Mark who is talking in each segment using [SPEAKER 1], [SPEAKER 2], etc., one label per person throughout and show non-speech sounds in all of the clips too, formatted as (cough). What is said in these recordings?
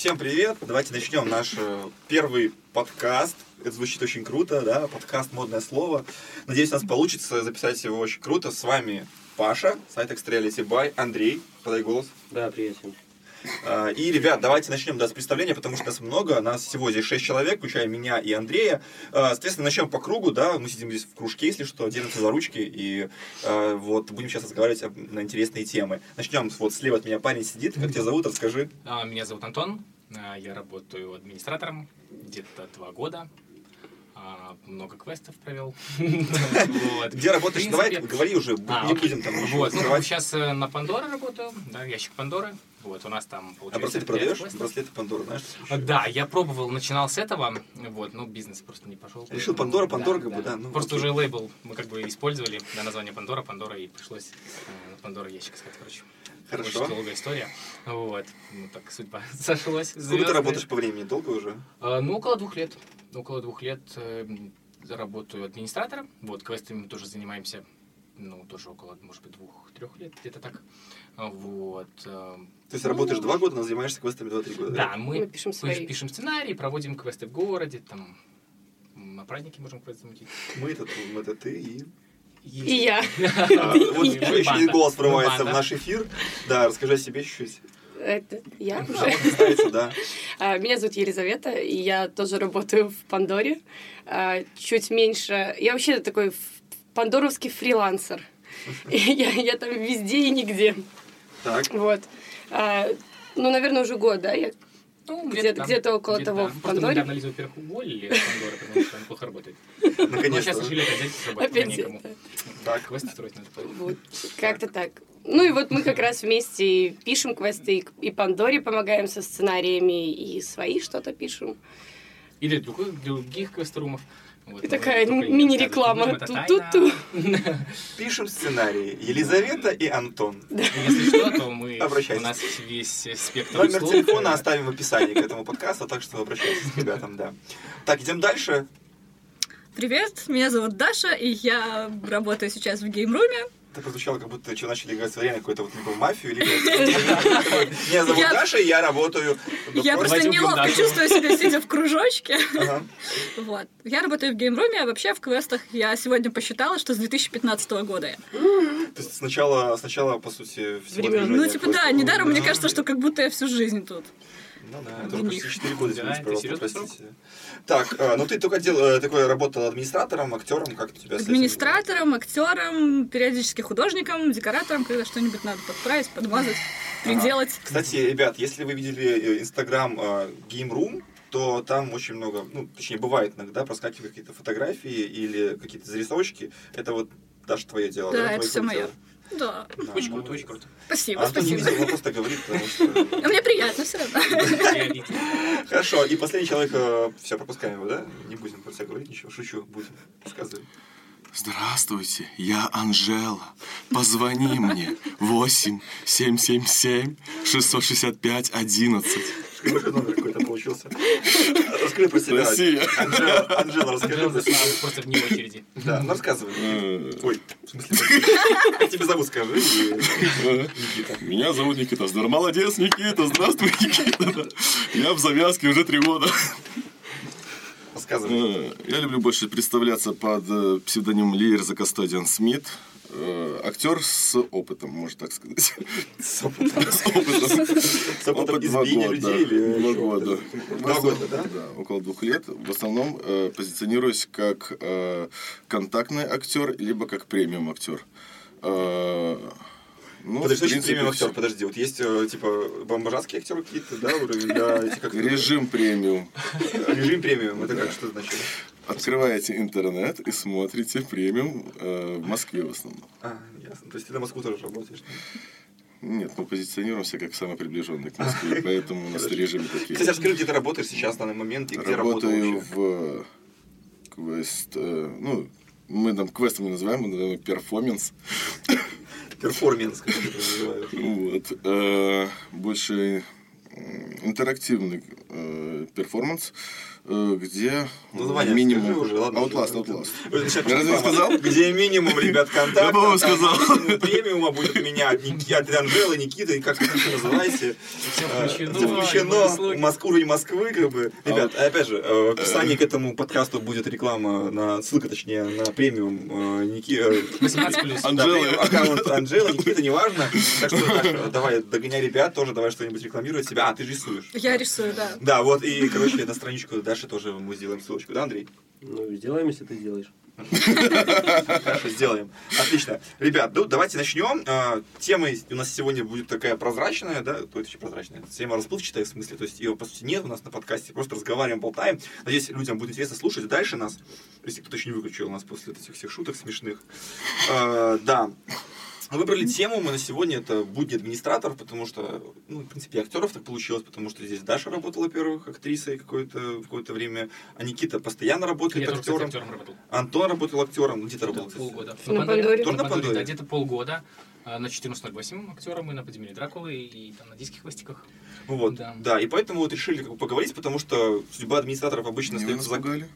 [SPEAKER 1] Всем привет! Давайте начнем наш э, первый подкаст. Это звучит очень круто, да? Подкаст модное слово. Надеюсь, у нас получится записать его очень круто. С вами Паша, сайт Extrality By, Андрей, подай голос.
[SPEAKER 2] Да, привет всем.
[SPEAKER 1] А, И, ребят, давайте начнем да, с представления, потому что нас много, нас всего здесь 6 человек, включая меня и Андрея. А, Соответственно, начнем по кругу, да, мы сидим здесь в кружке, если что, держимся за ручки, и а, вот будем сейчас разговаривать на интересные темы. Начнем, вот слева от меня парень сидит, как тебя зовут, расскажи.
[SPEAKER 3] Меня зовут Антон, я работаю администратором где-то два года. А, Много квестов провел. (laughs)
[SPEAKER 1] Где работаешь? Давай, говори уже, не будем там
[SPEAKER 3] Вот, ну, сейчас э, на Пандоре работаю, да, ящик Пандоры. Вот, у нас там
[SPEAKER 1] А
[SPEAKER 3] получается...
[SPEAKER 1] браслеты
[SPEAKER 3] пять
[SPEAKER 1] продаешь?
[SPEAKER 3] квестов.
[SPEAKER 1] Браслеты Пандора, знаешь?
[SPEAKER 3] А? Да, я пробовал, начинал с этого, вот, но бизнес просто не пошел.
[SPEAKER 1] Решил Пандора, Пандора, как бы, да, ну,
[SPEAKER 3] Просто
[SPEAKER 1] окей.
[SPEAKER 3] уже лейбл мы как бы использовали, да, название Пандора, Пандора, и пришлось э, Пандора ящик искать, короче.
[SPEAKER 1] Хорошо.
[SPEAKER 3] Очень долгая история. Вот. Ну, так судьба (laughs) сошлась.
[SPEAKER 1] Сколько ты работаешь по времени? Долго уже?
[SPEAKER 3] А, Ну, около двух лет. Около двух лет э, работаю администратором. Вот, квестами мы тоже занимаемся, ну, тоже около, может быть, двух-трех лет, где-то так. А, Вот.
[SPEAKER 1] То есть работаешь два года, но занимаешься квестами два-три года?
[SPEAKER 3] Да, мы,
[SPEAKER 4] Мы пишем
[SPEAKER 3] пиш-
[SPEAKER 4] свои.
[SPEAKER 3] пишем сценарий, проводим квесты в городе, там, на праздники можем квесты замутить.
[SPEAKER 1] Мы это, это ты и...
[SPEAKER 4] И я. (laughs)
[SPEAKER 1] А, Вот
[SPEAKER 3] И
[SPEAKER 1] еще один голос врывается в наш эфир. Да, расскажи о себе чуть-чуть.
[SPEAKER 4] Это я
[SPEAKER 1] Да,
[SPEAKER 4] уже.
[SPEAKER 1] да. (laughs)
[SPEAKER 4] А, Меня зовут Елизавета, и я тоже работаю в Пандоре. А, Чуть меньше... Я вообще такой пандоровский фрилансер. (laughs) Я, я там везде и нигде.
[SPEAKER 1] Так,
[SPEAKER 4] Вот. А, Ну, наверное, уже год, да? Я...
[SPEAKER 3] Ну,
[SPEAKER 4] Где-то-
[SPEAKER 3] там,
[SPEAKER 4] где-то около
[SPEAKER 3] где-то
[SPEAKER 4] того
[SPEAKER 3] там.
[SPEAKER 4] в
[SPEAKER 3] Просто мы недавно Лизу, во-первых, уволили из Пандоры, потому что он плохо работает. (laughs) Но сейчас
[SPEAKER 1] наконец-то.
[SPEAKER 3] решили опять взять
[SPEAKER 4] Опять
[SPEAKER 3] некому.
[SPEAKER 1] Так.
[SPEAKER 3] Квесты строить надо.
[SPEAKER 4] Вот. (laughs) Как-то так. Ну и вот мы как раз вместе пишем квесты, и- Пандоре помогаем со сценариями, и свои что-то пишем.
[SPEAKER 3] И для других, других квеструмов. Вот,
[SPEAKER 4] И
[SPEAKER 3] но
[SPEAKER 4] такая мини-реклама. Ту-ту-ту.
[SPEAKER 3] тайна.
[SPEAKER 1] Пишем сценарии. Елизавета и Антон.
[SPEAKER 3] Если что, то мы, (laughs)
[SPEAKER 1] Обращайтесь.
[SPEAKER 3] у нас весь спектр
[SPEAKER 1] Номер телефона оставим в описании к этому подкасту, так что обращайтесь к ребятам, да. Так, идем дальше.
[SPEAKER 5] Привет, меня зовут Даша, и я работаю сейчас в геймруме.
[SPEAKER 1] Это прозвучало, как будто что начали играть в время какой-то вот либо мафию, либо... (laughs) Меня зовут Даша, и я работаю...
[SPEAKER 5] Я
[SPEAKER 1] просто-
[SPEAKER 5] неловко чувствую себя, сидя в кружочке.
[SPEAKER 1] Ага.
[SPEAKER 5] Вот. Я работаю в геймруме, а вообще в квестах я сегодня посчитала, что с 2015 года я.
[SPEAKER 1] То есть сначала, сначала, по сути, всего
[SPEAKER 5] Ну, типа, да, недаром мне кажется, что как будто я всю жизнь тут.
[SPEAKER 1] Ну да, это почти 4 (laughs) года,
[SPEAKER 3] Да,
[SPEAKER 1] извините, пожалуйста, простите. Так, э, ну ты только дел, э, такой работал администратором, актером, как у тебя с этим?
[SPEAKER 5] Администратором, актером, периодически художником, декоратором, когда что-нибудь надо подправить, подмазать, приделать.
[SPEAKER 1] Кстати, ребят, если вы видели инстаграм э, Game Room, то там очень много, ну, точнее, бывает иногда проскакивают какие-то фотографии или какие-то зарисовочки. Это вот даже твое дело,
[SPEAKER 5] Да,
[SPEAKER 1] да?
[SPEAKER 5] это
[SPEAKER 1] рук
[SPEAKER 5] моё.
[SPEAKER 1] дело?
[SPEAKER 5] Да.
[SPEAKER 1] Да,
[SPEAKER 3] Очень
[SPEAKER 1] ну,
[SPEAKER 3] круто, очень круто.
[SPEAKER 5] Спасибо,
[SPEAKER 1] А Антон не
[SPEAKER 5] спасибо.
[SPEAKER 1] видел, он просто говорит, потому что...
[SPEAKER 5] А (laughs) Мне приятно все равно.
[SPEAKER 1] Хорошо, и последний человек, все, пропускаем его, да? Не будем про себя говорить ничего, шучу, будем, рассказывай.
[SPEAKER 6] Здравствуйте, я Анжела. Позвони мне 8 777 665 11.
[SPEAKER 1] Какой номер какой-то получился. (laughs) Расскажи про себя.
[SPEAKER 6] Россия.
[SPEAKER 1] Анжела, Анжела, расскажи себя.
[SPEAKER 3] Просто вне очереди.
[SPEAKER 1] Да, ну рассказывай.
[SPEAKER 6] Э,
[SPEAKER 1] Ой, в смысле, как тебя зовут, скажи. Никита.
[SPEAKER 6] Меня зовут Никита. Здорово, молодец, Никита. Здравствуй, Никита. Я в завязке уже три года.
[SPEAKER 1] Рассказывай.
[SPEAKER 6] Э, Я люблю больше представляться под э, псевдонимом Лиер за Кастодиан Смит. Э, Актер с опытом, можно так сказать.
[SPEAKER 1] С опытом.
[SPEAKER 6] С опытом.
[SPEAKER 1] С избиения людей или
[SPEAKER 6] Два года.
[SPEAKER 1] Два года, да?
[SPEAKER 6] Да, около двух лет. В основном э, позиционируюсь как э, контактный актер, либо как премиум актер. Ну,
[SPEAKER 1] Подожди,
[SPEAKER 6] в принципе,
[SPEAKER 1] премиум актер?
[SPEAKER 6] всё.
[SPEAKER 1] Подожди, вот есть э, типа бомбажатские актеры какие-то, да, уровень, да, эти как
[SPEAKER 6] Режим премиум.
[SPEAKER 1] режим премиум, это как что значит?
[SPEAKER 6] Открываете интернет и смотрите премиум э, в Москве в основном.
[SPEAKER 1] А, ясно. То есть ты на Москву тоже работаешь?
[SPEAKER 6] Нет, мы позиционируемся как самый приближенный к Москве, поэтому у нас режимы такие.
[SPEAKER 1] Кстати, расскажи, где ты работаешь сейчас, в данный момент, и где работал
[SPEAKER 6] Работаю в квест, э, ну, мы там квестом не называем, мы называем перформанс.
[SPEAKER 1] Перформанс, как ты это называешь.
[SPEAKER 6] Вот. э, Больше интерактивный э, перформанс, э, где
[SPEAKER 1] Название
[SPEAKER 6] минимум...
[SPEAKER 1] скажи уже, ладно.
[SPEAKER 6] Outlast,
[SPEAKER 1] уже.
[SPEAKER 6] Outlast. Я разве сказал?
[SPEAKER 1] Где минимум, ребят, контакт.
[SPEAKER 6] Я, по-моему, сказал. (laughs)
[SPEAKER 1] Премиума будет у меня от, Ники, от Анжелы, Никиты, и как вы это называете.
[SPEAKER 3] Все
[SPEAKER 1] Э,
[SPEAKER 3] включено.
[SPEAKER 1] Все включено. Уровень Москвы, как бы. Ребят, опять же, э, в описании к этому подкасту будет реклама, на ссылка, точнее, на премиум э, Ники... э,
[SPEAKER 3] 18 плюс.
[SPEAKER 1] Да,
[SPEAKER 6] Анжелы.
[SPEAKER 1] аккаунт Анжелы, Никита, неважно. Так что, (laughs) давай, догоняй ребят тоже, давай что-нибудь рекламировать себя. А, ты рисуешь.
[SPEAKER 5] Я рисую, да.
[SPEAKER 1] Да, вот, и, короче, на страничку Даши тоже мы сделаем ссылочку, да, Андрей?
[SPEAKER 2] Ну, сделаем, если ты сделаешь.
[SPEAKER 1] Хорошо, сделаем. Отлично. Ребят, ну давайте начнем. А, Тема у нас сегодня будет такая прозрачная, да, то есть прозрачная. Тема расплывчатая в смысле, то есть ее по сути нет у нас на подкасте, просто разговариваем, болтаем. Надеюсь, людям будет интересно слушать дальше нас, если кто-то еще не выключил нас после этих всех шуток смешных. А, Да. Выбрали тему мы на сегодня, это будни администраторов, потому что, ну, в принципе, и актеров так получилось, потому что здесь Даша работала первых актрисой какое-то, в какое-то время, а Никита постоянно
[SPEAKER 3] Я
[SPEAKER 1] работает
[SPEAKER 3] тоже, кстати,
[SPEAKER 1] актером.
[SPEAKER 3] актером работал.
[SPEAKER 1] Антон работал актером, где ты работал?
[SPEAKER 3] Полгода.
[SPEAKER 4] На Пандоре?
[SPEAKER 1] Тоже на Пандоре?
[SPEAKER 3] Да, где-то полгода. А, На 14.08 актером и на подземелье Дракулы и там на диких хвостиках.
[SPEAKER 1] Вот, да.
[SPEAKER 3] Да.
[SPEAKER 1] и поэтому вот решили как бы поговорить, потому что судьба администраторов обычно
[SPEAKER 6] вы
[SPEAKER 1] остается
[SPEAKER 6] нас
[SPEAKER 1] за...
[SPEAKER 6] пугали?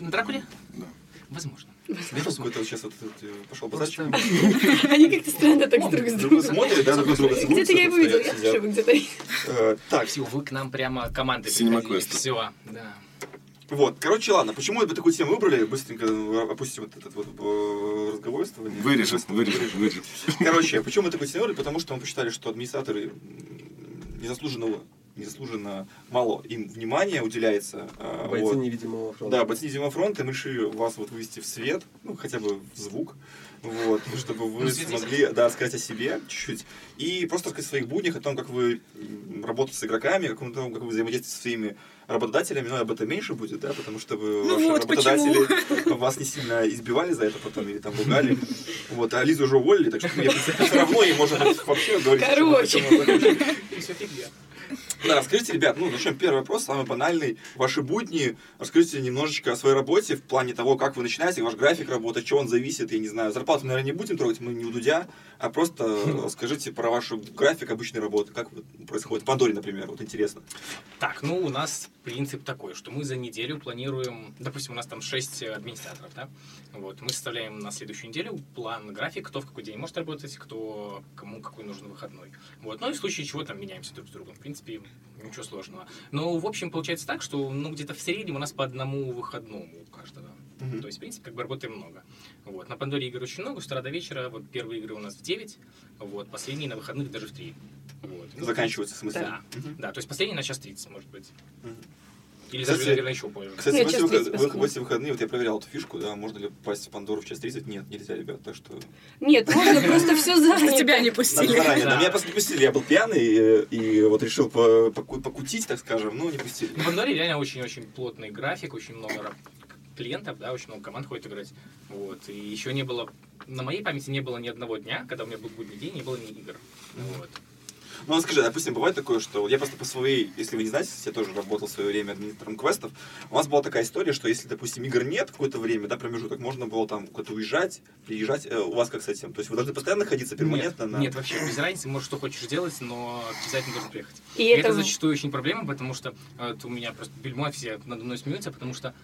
[SPEAKER 3] На Дракуле?
[SPEAKER 6] Да.
[SPEAKER 3] Возможно.
[SPEAKER 1] Знаешь, какой-то сейчас вот э, пошел базарчик.
[SPEAKER 4] Они как-то странно так друг с
[SPEAKER 1] Друг
[SPEAKER 4] другом.
[SPEAKER 1] смотрит, да, друг друга
[SPEAKER 4] Где-то я его видела, я тоже где-то.
[SPEAKER 1] Э, Так,
[SPEAKER 3] все, вы к нам прямо приходили.
[SPEAKER 6] Quest.
[SPEAKER 3] Все, да.
[SPEAKER 1] вот, короче, ладно, почему мы такую тему выбрали? Быстренько э, опустим вот этот вот э, разговорствование.
[SPEAKER 6] Вырежем, вырежем, вырежем.
[SPEAKER 1] Короче, почему мы такую тему выбрали? Потому что мы посчитали, что администраторы м, незаслуженно, мало им внимания уделяется. э,
[SPEAKER 2] Бойцы
[SPEAKER 1] вот.
[SPEAKER 2] невидимого фронта.
[SPEAKER 1] Да, бойцы невидимого фронта, мы решили вас вот вывести в свет, ну, хотя бы в звук, вот, чтобы вы
[SPEAKER 3] Ну,
[SPEAKER 1] смогли, да, сказать о себе чуть-чуть, и просто рассказать о своих буднях, о том, как вы работаете с игроками, о том, как вы взаимодействуете со своими работодателями, но об этом меньше будет, да, потому что вы,
[SPEAKER 5] Ну
[SPEAKER 1] ваши
[SPEAKER 5] вот
[SPEAKER 1] работодатели (laughs) вас не сильно избивали за это потом или там ругали. Вот, а Лизу уже уволили, так что мне, в принципе, все равно, и можно вообще говорить,
[SPEAKER 4] Короче. (laughs)
[SPEAKER 3] все фигня.
[SPEAKER 1] Да, расскажите, ребят, ну, начнем первый вопрос, самый банальный. Ваши будни, расскажите немножечко о своей работе в плане того, как вы начинаете, ваш график работы, от чего он зависит, я не знаю. Зарплату, наверное, не будем трогать, мы не у Дудя, а просто расскажите про ваш график обычной работы, как происходит. В Пандоре, например, вот интересно.
[SPEAKER 3] Так, ну у нас принцип такой, что мы за неделю планируем, допустим, у нас там 6 администраторов, да, вот, мы составляем на следующую неделю план, график, кто в какой день может работать, кто, кому какой нужен выходной. Вот, ну и в случае чего там меняемся друг с другом, в принципе, ничего сложного. Но, в общем, получается так, что, ну, где-то в среднем у нас по одному выходному у каждого.
[SPEAKER 1] Мгм.
[SPEAKER 3] То есть, в принципе, как бы работаем много. Вот. На Пандоре игр очень много, с утра до вечера. Вот первые игры у нас в 9, вот, последние на выходных даже в 3. Вот.
[SPEAKER 1] Заканчивается, в смысле?
[SPEAKER 3] Да,
[SPEAKER 1] Мгм.
[SPEAKER 3] да, то есть последний на час 30, может быть.
[SPEAKER 1] Мгм.
[SPEAKER 3] Или
[SPEAKER 1] Кстати,
[SPEAKER 3] даже, наверное, еще позже.
[SPEAKER 1] Кстати,
[SPEAKER 4] Нет,
[SPEAKER 1] в эти, выход-
[SPEAKER 4] 30
[SPEAKER 1] в- эти выходные, вот я проверял эту фишку, да, можно ли попасть в Пандору в час 30? Нет, нельзя, ребят, так что...
[SPEAKER 4] Нет, можно просто все занято.
[SPEAKER 5] тебя не
[SPEAKER 1] Надо
[SPEAKER 5] пустили.
[SPEAKER 1] заранее, да, меня просто не пустили, я был пьяный и, вот решил по- поку- покутить, так скажем, но не пустили.
[SPEAKER 3] В Пандоре реально очень-очень плотный график, очень много клиентов, да, очень много команд ходит играть. Вот. И еще не было, на моей памяти не было ни одного дня, когда у меня был будний день, не было ни игр. Вот.
[SPEAKER 1] Ну, а скажи, допустим, бывает такое, что я просто по своей, если вы не знаете, я тоже работал в свое время администратором квестов, у нас была такая история, что если, допустим, игр нет какое-то время, да, промежуток, можно было там куда-то уезжать, приезжать, Э, у вас как с этим? То есть вы должны постоянно находиться перманентно
[SPEAKER 3] нет,
[SPEAKER 1] на...
[SPEAKER 3] нет, вообще без разницы, можешь что хочешь делать, но обязательно должен приехать.
[SPEAKER 4] И
[SPEAKER 3] И это
[SPEAKER 4] это
[SPEAKER 3] зачастую очень проблема, потому что э, у меня просто бельмо все надо мной смеются, потому что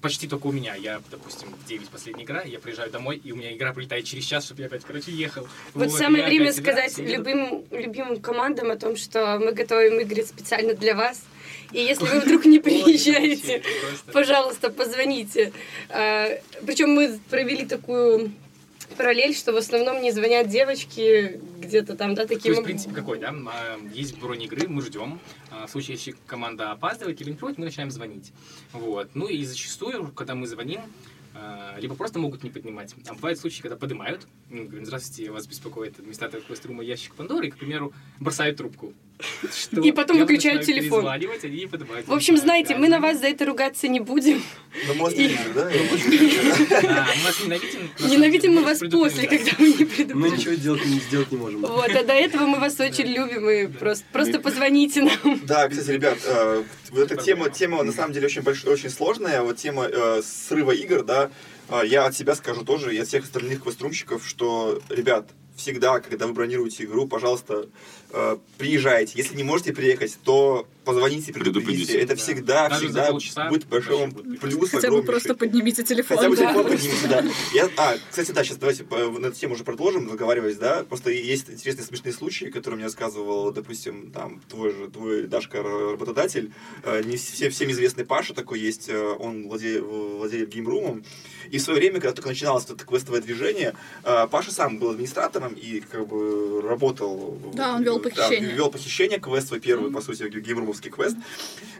[SPEAKER 3] почти только у меня. Я, допустим, в 9 последняя игра, я приезжаю домой, и у меня игра прилетает через час, чтобы я опять, короче, ехал.
[SPEAKER 4] Вот
[SPEAKER 3] Вот,
[SPEAKER 4] самое время сказать
[SPEAKER 3] собираюсь и еду.
[SPEAKER 4] любым, любимым командам о том, что мы готовим игры специально для вас. И если вы вдруг не (laughs) приезжаете, пожалуйста, позвоните. Причем мы провели такую параллель, что в основном не звонят девочки где-то там, да,
[SPEAKER 3] То
[SPEAKER 4] таким...
[SPEAKER 3] есть принцип какой, да? А, Есть бронь игры, мы ждем. А, В случае, если команда опаздывает или не приходит, мы начинаем звонить. Вот. Ну и зачастую, когда мы звоним, а, либо просто могут не поднимать. А бывают случаи, когда поднимают, ну, говорят, здравствуйте, вас беспокоит администратор квест-рума ящик Пандоры, и, к примеру, бросают трубку. Что
[SPEAKER 4] И потом
[SPEAKER 3] я
[SPEAKER 4] выключают телефон.
[SPEAKER 3] они не поднимают.
[SPEAKER 4] В общем, знаете, мы на вас за это ругаться не будем.
[SPEAKER 1] Ну, может,
[SPEAKER 4] И-
[SPEAKER 1] игры, (laughs) да?
[SPEAKER 3] Мы вас ненавидим.
[SPEAKER 4] мы
[SPEAKER 3] мы
[SPEAKER 4] вас после, когда вы не
[SPEAKER 2] Мы
[SPEAKER 4] предупредите.
[SPEAKER 2] ничего сделать не, сделать не можем.
[SPEAKER 4] Вот, а до этого мы вас очень любим, и просто, просто позвоните нам.
[SPEAKER 1] Да, кстати, ребят, э, вот эта тема, тема на самом деле очень большая, очень сложная. Вот тема э, срыва игр, да. Э, я от себя скажу тоже, и от всех остальных квеструмщиков, что, ребят, всегда, когда вы бронируете игру, пожалуйста, приезжайте. Если не можете приехать, то позвоните, предупредите.
[SPEAKER 6] Предупредите.
[SPEAKER 1] Это
[SPEAKER 3] Да.
[SPEAKER 1] всегда,
[SPEAKER 3] Даже
[SPEAKER 1] всегда
[SPEAKER 3] полчаса
[SPEAKER 1] будет большой вам плюс
[SPEAKER 5] Хотя бы просто поднимите телефон.
[SPEAKER 1] Хотя бы
[SPEAKER 5] да.
[SPEAKER 1] телефон поднимите, да. Я, а, кстати, да, сейчас давайте на эту тему уже продолжим, разговаривать, да. Просто есть интересные смешные случаи, которые мне рассказывал, допустим, там, твой же, твой Дашка работодатель. Э, Не все, всем известный Паша такой есть, э, он владеет, владеет геймрумом. И в свое время, когда только начиналось это квестовое движение, э, Паша сам был администратором и как бы работал...
[SPEAKER 5] Да, он вел
[SPEAKER 1] да,
[SPEAKER 5] похищение.
[SPEAKER 1] вел похищение, квест свой первый, по сути, геймрумовский квест.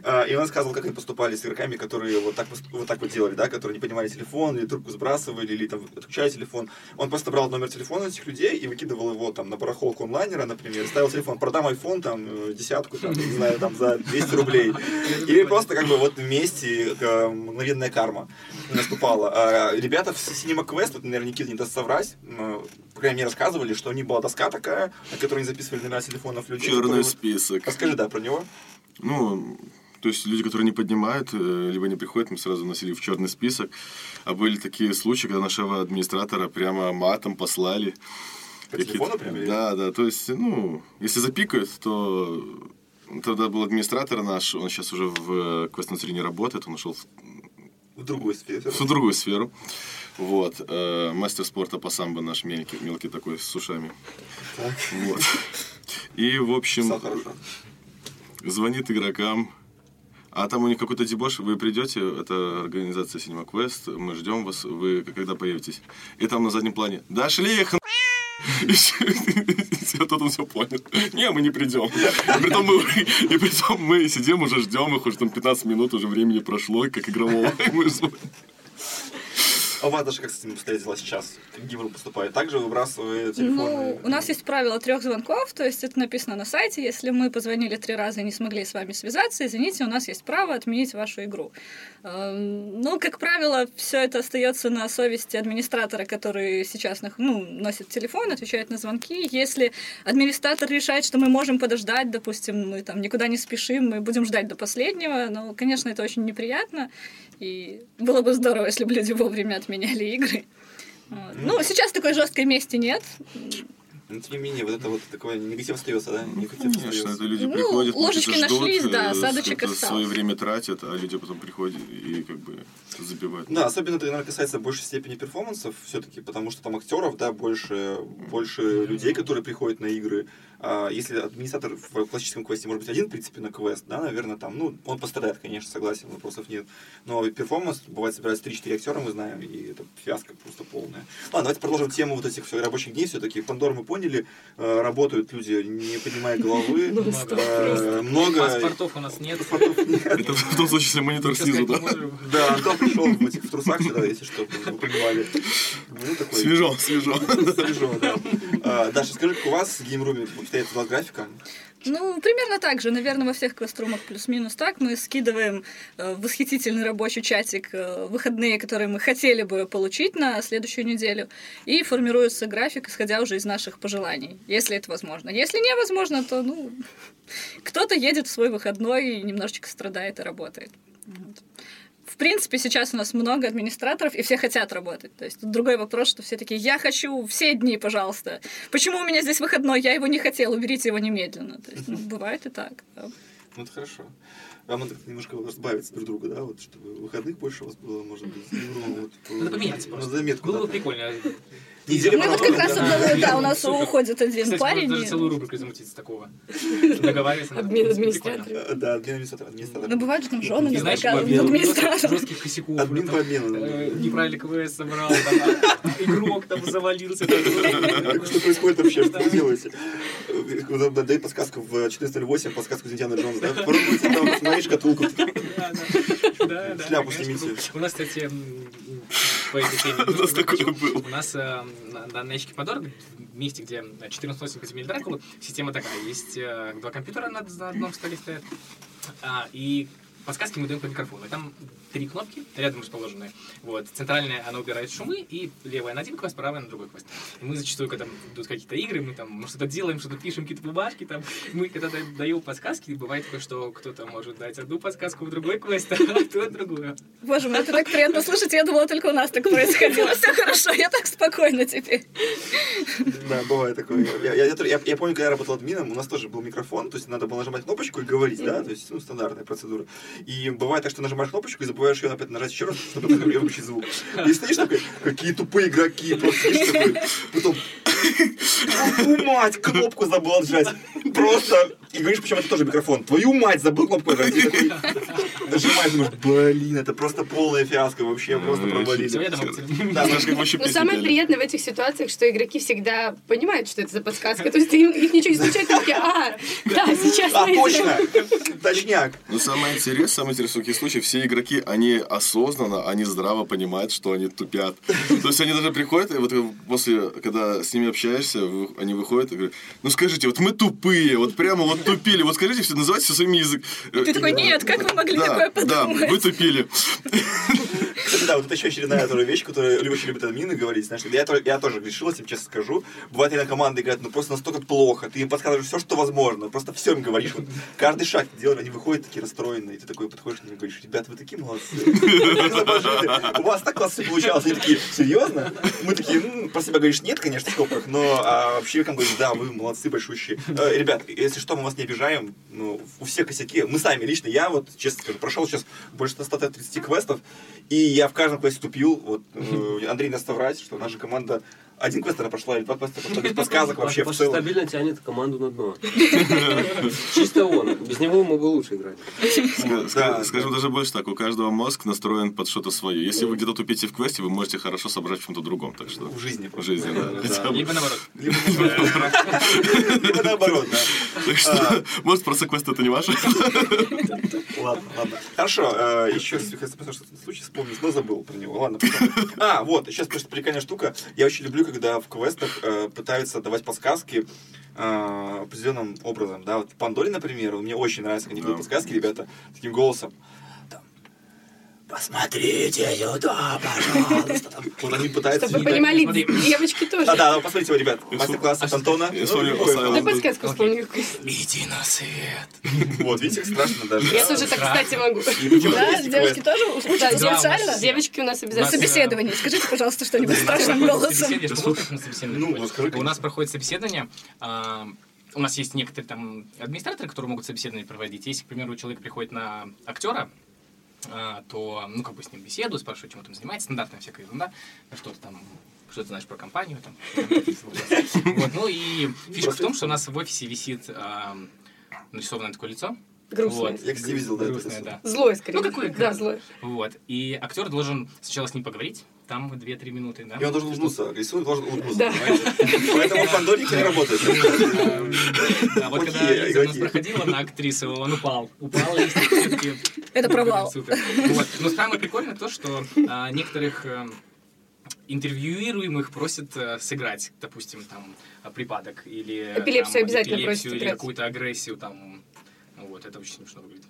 [SPEAKER 1] А, И он рассказывал, как они поступали с игроками, которые вот так, вот так вот делали, да, которые не поднимали телефон, или трубку сбрасывали, или там отключали телефон. Он просто брал номер телефона этих людей и выкидывал его там на барахолку онлайнера, например, ставил телефон, продам iPhone там э, десятку, там, не знаю, там за 200 рублей. (laughs) Или просто как бы вот вместе э, мгновенная карма наступала. А Ребята в Cinema Quest, вот, наверное, Никита не даст соврать, по крайней мере, рассказывали, что у них была доска такая, на которой они записывали номера телефонов людей.
[SPEAKER 6] Черный
[SPEAKER 1] которые
[SPEAKER 6] список.
[SPEAKER 1] Расскажи, да, про него.
[SPEAKER 6] Ну, то есть люди, которые не поднимают, э, либо не приходят, мы сразу носили в черный список. А были такие случаи, когда нашего администратора прямо матом послали.
[SPEAKER 1] По телефону прям?
[SPEAKER 6] Да, да. То есть, ну, если запикают, то тогда был администратор наш, он сейчас уже в квест не работает, он ушел в
[SPEAKER 1] В другую сферу.
[SPEAKER 6] в другую сферу. Вот. э, мастер спорта по самбо наш мелкий, мелкий такой, с ушами.
[SPEAKER 1] Так.
[SPEAKER 6] Вот. И, в общем, звонит игрокам. А там у них какой-то дебош, вы придете, это организация Cinema Quest, мы ждем вас, вы когда появитесь. И там на заднем плане, дошли их и тут он все понял. Не, мы не придем. И притом мы, и притом мы сидим, уже ждем их, уже там 15 минут, уже времени прошло, как игрового. И мы.
[SPEAKER 1] А у вас даже как с этим обстоят дела сейчас? Как Гимру поступает? Также выбрасывает телефоны?
[SPEAKER 5] Ну, у нас есть правило трех звонков, то есть это написано на сайте. Если мы позвонили три раза и не смогли с вами связаться, извините, у нас есть право отменить вашу игру. Эм, Ну, как правило, все это остается на совести администратора, который сейчас ну, носит телефон, отвечает на звонки. Если администратор решает, что мы можем подождать, допустим, мы там никуда не спешим, мы будем ждать до последнего, но, конечно, это очень неприятно. И было бы здорово, если бы люди вовремя отменяли игры. Вот. Ну, сейчас такой жесткой мести нет.
[SPEAKER 1] Но тем не менее, вот это вот такой негатив остается, да? Негатив
[SPEAKER 6] Конечно,
[SPEAKER 1] остается.
[SPEAKER 6] это люди
[SPEAKER 5] Ну,
[SPEAKER 6] приходят,
[SPEAKER 5] ложечки
[SPEAKER 6] ждут,
[SPEAKER 5] нашлись, да,
[SPEAKER 6] э,
[SPEAKER 5] осадочек
[SPEAKER 6] это
[SPEAKER 5] остался.
[SPEAKER 6] свое время тратят, а люди потом приходят и как бы забивают.
[SPEAKER 1] Да, особенно это, наверное, касается большей степени перформансов все-таки, потому что там актеров, да, больше, больше людей, которые приходят на игры. А если администратор в классическом квесте может быть один, в принципе, на квест, да, наверное, там, ну, он пострадает, конечно, согласен, вопросов нет. Но перформанс, бывает, собирается 3-4 актера, мы знаем, и это фиаско просто полная. Ладно, давайте продолжим тему вот этих всё рабочих дней все-таки. Пандор мы поняли, э, работают люди, не поднимая головы. (laughs)
[SPEAKER 4] Ну,
[SPEAKER 1] Э, Много...
[SPEAKER 3] Паспортов у нас (laughs) нет.
[SPEAKER 6] Это в том случае, если монитор снизу, да? (laughs)
[SPEAKER 1] Да, Антон пришел в этих трусах сюда, если что, понимали. Ну.
[SPEAKER 6] Свежо, свежо.
[SPEAKER 1] Свежо, да. А, Даша, скажи, как у вас с дела с графиком?
[SPEAKER 5] Ну, примерно так же. Наверное, во всех квеструмах плюс-минус так. Мы скидываем э, восхитительный рабочий чатик э, выходные, которые мы хотели бы получить на следующую неделю. И формируется график, исходя уже из наших пожеланий, если это возможно. Если невозможно, то, ну, кто-то едет в свой выходной и немножечко страдает и работает. Вот. В принципе, сейчас у нас много администраторов, и все хотят работать. То есть тут другой вопрос, что все такие, я хочу все дни, пожалуйста. Почему у меня здесь выходной? Я его не хотел, уберите его немедленно. То есть, ну, (laughs) бывает и так. да.
[SPEAKER 1] Ну, это хорошо. Вам надо немножко разбавиться друг друга, да, вот, чтобы выходных больше у вас было, может быть, геймрумом, вот,
[SPEAKER 3] Надо поменять
[SPEAKER 1] на
[SPEAKER 3] просто.
[SPEAKER 1] заметку.
[SPEAKER 3] Было бы прикольно.
[SPEAKER 1] Неделя
[SPEAKER 5] Мы вот как раз
[SPEAKER 1] да.
[SPEAKER 5] одного, да, у нас уходит один
[SPEAKER 3] Кстати,
[SPEAKER 5] парень.
[SPEAKER 3] даже целую рубрику замутить с такого. (laughs) Договариваться. надо.
[SPEAKER 4] Обмен.
[SPEAKER 1] Э, Да, админ администратор, администратор.
[SPEAKER 5] Ну, бывают же там жены,
[SPEAKER 3] обмен
[SPEAKER 5] администратор.
[SPEAKER 3] жестких косяков.
[SPEAKER 1] Админ по обмену.
[SPEAKER 3] Неправильно КВС собрал, а, игрок там завалился. (laughs)
[SPEAKER 1] Что происходит вообще? Что вы делаете? Дай подсказку в 14.08, подсказку из Индиана Джонса, да? Попробуйте там установить шкатулку. Шляпу снимите.
[SPEAKER 3] У нас, кстати, по этой теме.
[SPEAKER 6] У нас такое было.
[SPEAKER 3] У нас э, на, ящике Подор, в месте, где 14 подземель Дракулы, система такая. Есть э, два компьютера на, на одном столе стоят. А, и подсказки мы даем по микрофону. И там три кнопки рядом расположенные. Вот. Центральная, она убирает шумы, и левая на один квест, правая на другой квест. И мы зачастую, когда там идут какие-то игры, мы там что-то делаем, что-то пишем, какие-то бумажки, там, мы когда да- даем подсказки, бывает такое, что кто-то может дать одну подсказку в другой квест, (laughs) а кто другую.
[SPEAKER 5] Боже мой, это так приятно слышать. Я думала, только у нас так происходило. Все хорошо, я так спокойно теперь.
[SPEAKER 1] Да, бывает такое. Я, я, я- я- я помню, когда я работал админом, у нас тоже был микрофон, то есть надо было нажимать кнопочку и говорить, да, то есть, ну, стандартная процедура. И бывает так, что нажимаешь кнопочку и забываешь ее опять нажать еще раз, чтобы выключить звук. И стоишь такой, какие тупые игроки, просто сидишь такой, потом, твою мать, кнопку забыл отжать. Просто, и говоришь, почему это тоже микрофон, твою мать, забыл кнопку отжать. И такой Нажимаешь, думаешь, блин, это просто полная фиаско, вообще просто
[SPEAKER 6] Ну,
[SPEAKER 1] провалили.
[SPEAKER 4] Но самое приятное в этих ситуациях, что игроки всегда понимают, что это за подсказка. То есть их ничего не случает, такие, а, да, сейчас
[SPEAKER 1] А,
[SPEAKER 4] найдем».
[SPEAKER 1] точно! Точняк.
[SPEAKER 6] Но самое интересное, самый интересный случай, все игроки, они осознанно, они здраво понимают, что они тупят. То есть они даже приходят, и вот после, когда с ними общаешься, они выходят и говорят, ну скажите, вот мы тупые, вот прямо вот тупили, вот скажите, все называйте все своими язык.
[SPEAKER 5] Ты такой, нет, как вы могли такое
[SPEAKER 6] Да, да,
[SPEAKER 5] подумать?
[SPEAKER 6] вы тупили.
[SPEAKER 1] Кстати, да, вот это еще очередная тоже вещь, которую очень любят админы говорить. Знаешь, я, тоже- я тоже грешил этим, честно скажу. Бывает, иногда команды говорят, ну просто настолько плохо, ты им подсказываешь все, что возможно, просто все им говоришь. Вот, каждый шаг делаешь, они выходят такие расстроенные, и ты такой подходишь к ним и говоришь, ребят, вы такие молодцы. У вас так классно получалось. Они такие, серьезно? Мы такие, ну, про себя говоришь, нет, конечно, в скобках, но а вообще там говоришь, да, вы молодцы большущие. Э, Ребят, если что, мы вас не обижаем, ну, у всех косяки. Мы сами, лично я, вот, честно скажу, прошел сейчас больше 130 квестов, и я в каждом квесте тупил. Вот э, Андрей не даст соврать, что наша команда один квест она прошла, или два квеста прошла без подсказок вообще в
[SPEAKER 2] Паша
[SPEAKER 1] целом.
[SPEAKER 2] стабильно тянет команду на дно. (laughs) Чисто он. Без него мы бы лучше играли.
[SPEAKER 6] Ска- ска-
[SPEAKER 1] Да,
[SPEAKER 6] Скажу
[SPEAKER 1] да.
[SPEAKER 6] даже больше так, у каждого мозг настроен под что-то свое. Если вы где-то тупите в квесте, вы можете хорошо собрать в чем-то другом. Так что
[SPEAKER 1] В жизни
[SPEAKER 6] в жизни, да.
[SPEAKER 3] Либо наоборот. (laughs)
[SPEAKER 1] Либо наоборот. Да.
[SPEAKER 6] Так что, (laughs) может, просто квест это не ваше?
[SPEAKER 1] Ладно, ладно. Хорошо, еще хотел спросить, что случай вспомнить, но забыл про него. Ладно. А, вот, сейчас просто прикольная штука. Я очень люблю, когда в квестах э, пытаются давать подсказки э, определенным образом. Да, вот Пандоре, например, мне очень нравится, как они
[SPEAKER 6] Да.
[SPEAKER 1] дают подсказки, ребята, таким голосом. Посмотрите сюда, пожалуйста. Там, (laughs) вот они пытаются...
[SPEAKER 4] Чтобы вы
[SPEAKER 3] Да,
[SPEAKER 4] понимали, девочки тоже.
[SPEAKER 1] А, да, посмотрите, вот, ребят, мастер-класс от Антона. Вот.
[SPEAKER 4] подсказку вспомнил какую
[SPEAKER 3] Иди на свет. (laughs)
[SPEAKER 1] Вот, видите, как страшно даже.
[SPEAKER 4] Я тоже так, кстати, могу.
[SPEAKER 5] Да, девочки тоже
[SPEAKER 4] Да,
[SPEAKER 5] учатся
[SPEAKER 3] да,
[SPEAKER 5] специально?
[SPEAKER 4] Девочки у нас
[SPEAKER 5] На
[SPEAKER 3] нас-
[SPEAKER 4] обязательно.
[SPEAKER 5] собеседовании. Скажите, пожалуйста, что-нибудь страшным голосом.
[SPEAKER 3] Собеседование?
[SPEAKER 1] Ну,
[SPEAKER 3] У нас проходит собеседование. а, У нас есть некоторые там администраторы, которые могут собеседование проводить. Если, к примеру, человек приходит на актера, то, ну, как бы с ним беседу, спрашиваю, чем он там занимается, стандартная всякая ерунда, что-то там, что ты знаешь про компанию, там, (laughs) вот, ну и фишка в том, что у нас в офисе висит а, нарисованное такое лицо,
[SPEAKER 4] Грустная.
[SPEAKER 3] Вот.
[SPEAKER 1] Я, кстати, видел, да,
[SPEAKER 3] грустное, да,
[SPEAKER 4] Злой, скорее.
[SPEAKER 3] Ну, какой
[SPEAKER 4] Да, злой.
[SPEAKER 3] вот, и актер должен сначала с ним поговорить, там 2-3 минуты, да,
[SPEAKER 1] И он должен улыбнуться, рисунок должен улыбнуться,
[SPEAKER 4] Да.
[SPEAKER 1] Поэтому никто не работает.
[SPEAKER 3] Да, вот когда Лиза у нас проходила на актрису, он упал. Упал, и все-таки...
[SPEAKER 5] Это провал.
[SPEAKER 3] Но самое прикольное то, что а, некоторых э, интервьюируемых просят э, сыграть, допустим, там, а, припадок или...
[SPEAKER 4] Эпилепсию
[SPEAKER 3] там,
[SPEAKER 4] обязательно
[SPEAKER 3] эпилепсию
[SPEAKER 4] просят
[SPEAKER 3] Или какую-то агрессию, там... Вот, это очень смешно выглядит.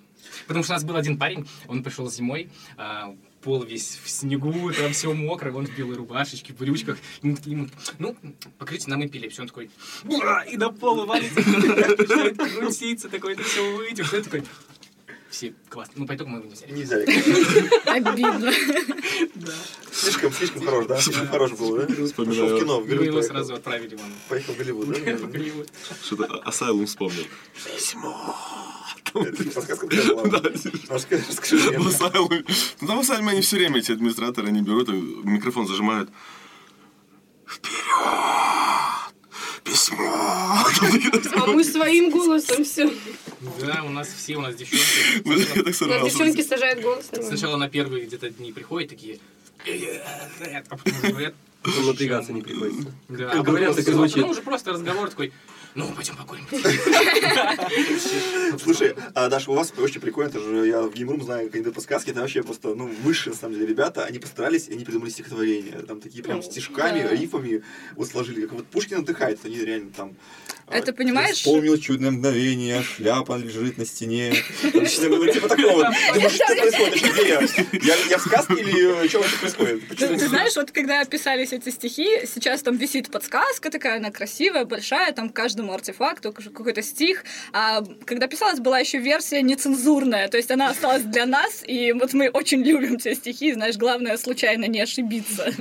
[SPEAKER 3] Потому что у нас был один парень, он пришел зимой, а, пол весь в снегу, там все мокро, он в белой рубашечке, в брючках. Ему, ему, ну, покрыть нам эпилепсию. Он такой, «Ура!» и на пол валится, (laughs) начинает крутиться, такой, это все выйдет. Я такой, все классно. Ну, поэтому мы его не взяли.
[SPEAKER 1] Не взяли.
[SPEAKER 5] Обидно.
[SPEAKER 1] Слишком, слишком хорош, да? Слишком хорош был, да? Пошел в кино, в
[SPEAKER 3] Мы
[SPEAKER 1] Голливуд
[SPEAKER 3] его
[SPEAKER 1] поехал.
[SPEAKER 3] сразу отправили вон.
[SPEAKER 1] Поехал в Голливуд, да? (laughs)
[SPEAKER 6] Что-то Asylum вспомнил.
[SPEAKER 1] Это
[SPEAKER 6] Ну, там Asylum они все время, эти администраторы, они берут, и микрофон зажимают. Вперед! Письмо!
[SPEAKER 4] А мы своим голосом все.
[SPEAKER 3] Да, у нас все, у нас девчонки.
[SPEAKER 6] Я так
[SPEAKER 4] У нас
[SPEAKER 6] сорвался.
[SPEAKER 4] девчонки сажают голос.
[SPEAKER 3] Сначала на первые где-то дни приходят такие, «Э, а потом говорят,
[SPEAKER 2] напрягаться не приходится.
[SPEAKER 3] да, а
[SPEAKER 2] говорят, так и
[SPEAKER 3] а
[SPEAKER 2] звучит.
[SPEAKER 3] потом уже просто разговор такой, ну, пойдем покурим. (laughs)
[SPEAKER 1] Слушай, а, Даша, у вас очень прикольно, это же я в геймрум знаю, как они дают подсказки, это вообще просто, ну, высшие, на самом деле, ребята, они постарались, и они придумали стихотворение, там такие прям стишками, рифами вот сложили, как вот Пушкин отдыхает, они реально там
[SPEAKER 5] Это, понимаешь?
[SPEAKER 1] Вспомнил чудное мгновение, шляпа лежит на стене. Что-то, типа такого. Думаешь, что происходит? Где я? Я я в сказке или что вообще происходит?
[SPEAKER 5] Ты знаешь, вот когда писались эти стихи, сейчас там висит подсказка такая, она красивая, большая, там к каждому артефакту какой-то стих. А когда писалась, была еще версия нецензурная, то есть она осталась для нас, и вот мы очень любим те стихи, знаешь, главное случайно не ошибиться.